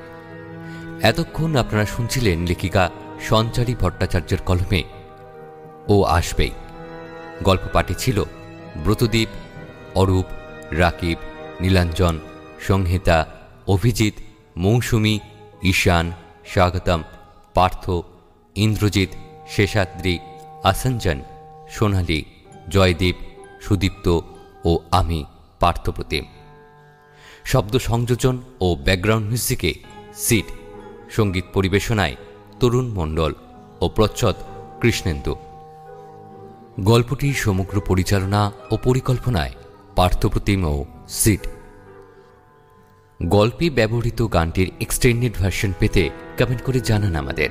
এতক্ষণ আপনারা শুনছিলেন লেখিকা সঞ্চারী ভট্টাচার্যের কলমে ও আসবেই। গল্প পাঠে ছিল ব্রতদ্বীপ অরূপ, রাকিব, নীলাঞ্জন, সংহিতা, অভিজিৎ, মৌসুমী, ঈশান, স্বাগতম, পার্থ, ইন্দ্রজিৎ, শেষাদ্রি, আসঞ্জন, সোনালী, জয়দীপ, সুদীপ্ত ও আমি, পার্থপ্রতিম। শব্দ সংযোজন ও ব্যাকগ্রাউন্ড মিউজিকে সিট, সংগীত পরিবেশনায় তরুণ মণ্ডল ও প্রচ্ছদ কৃষ্ণেন্দু। গল্পটির সমগ্র পরিচালনা ও পরিকল্পনায় পার্থপ্রতিম ও সিড। গল্পে ব্যবহৃত গানটির এক্সটেন্ডেড ভার্সন পেতে কমেন্ট করে জানান আমাদের।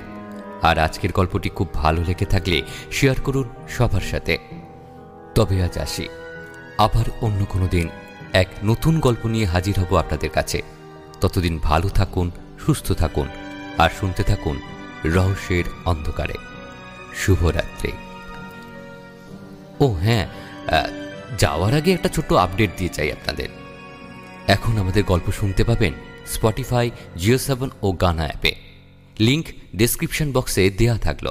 আর আজকের গল্পটি খুব ভালো লেগে থাকলে শেয়ার করুন সবার সাথে। তবে আজ আসি। আবার অন্য কোনো দিন এক নতুন গল্প নিয়ে হাজির হব আপনাদের কাছে। ততদিন ভালো থাকুন, সুস্থ থাকুন, আর শুনতে থাকুন রহস্যের অন্ধকারে। শুভরাত্রি। ও হ্যাঁ যাওয়ার আগে একটা ছোট্ট আপডেট দিয়ে চাই আপনাদের। এখন আমাদের গল্প শুনতে পাবেন স্পটিফাই জিও সেভেন ও গানা অ্যাপে। লিংক ডেসক্রিপশন বক্সে দেয়া থাকল।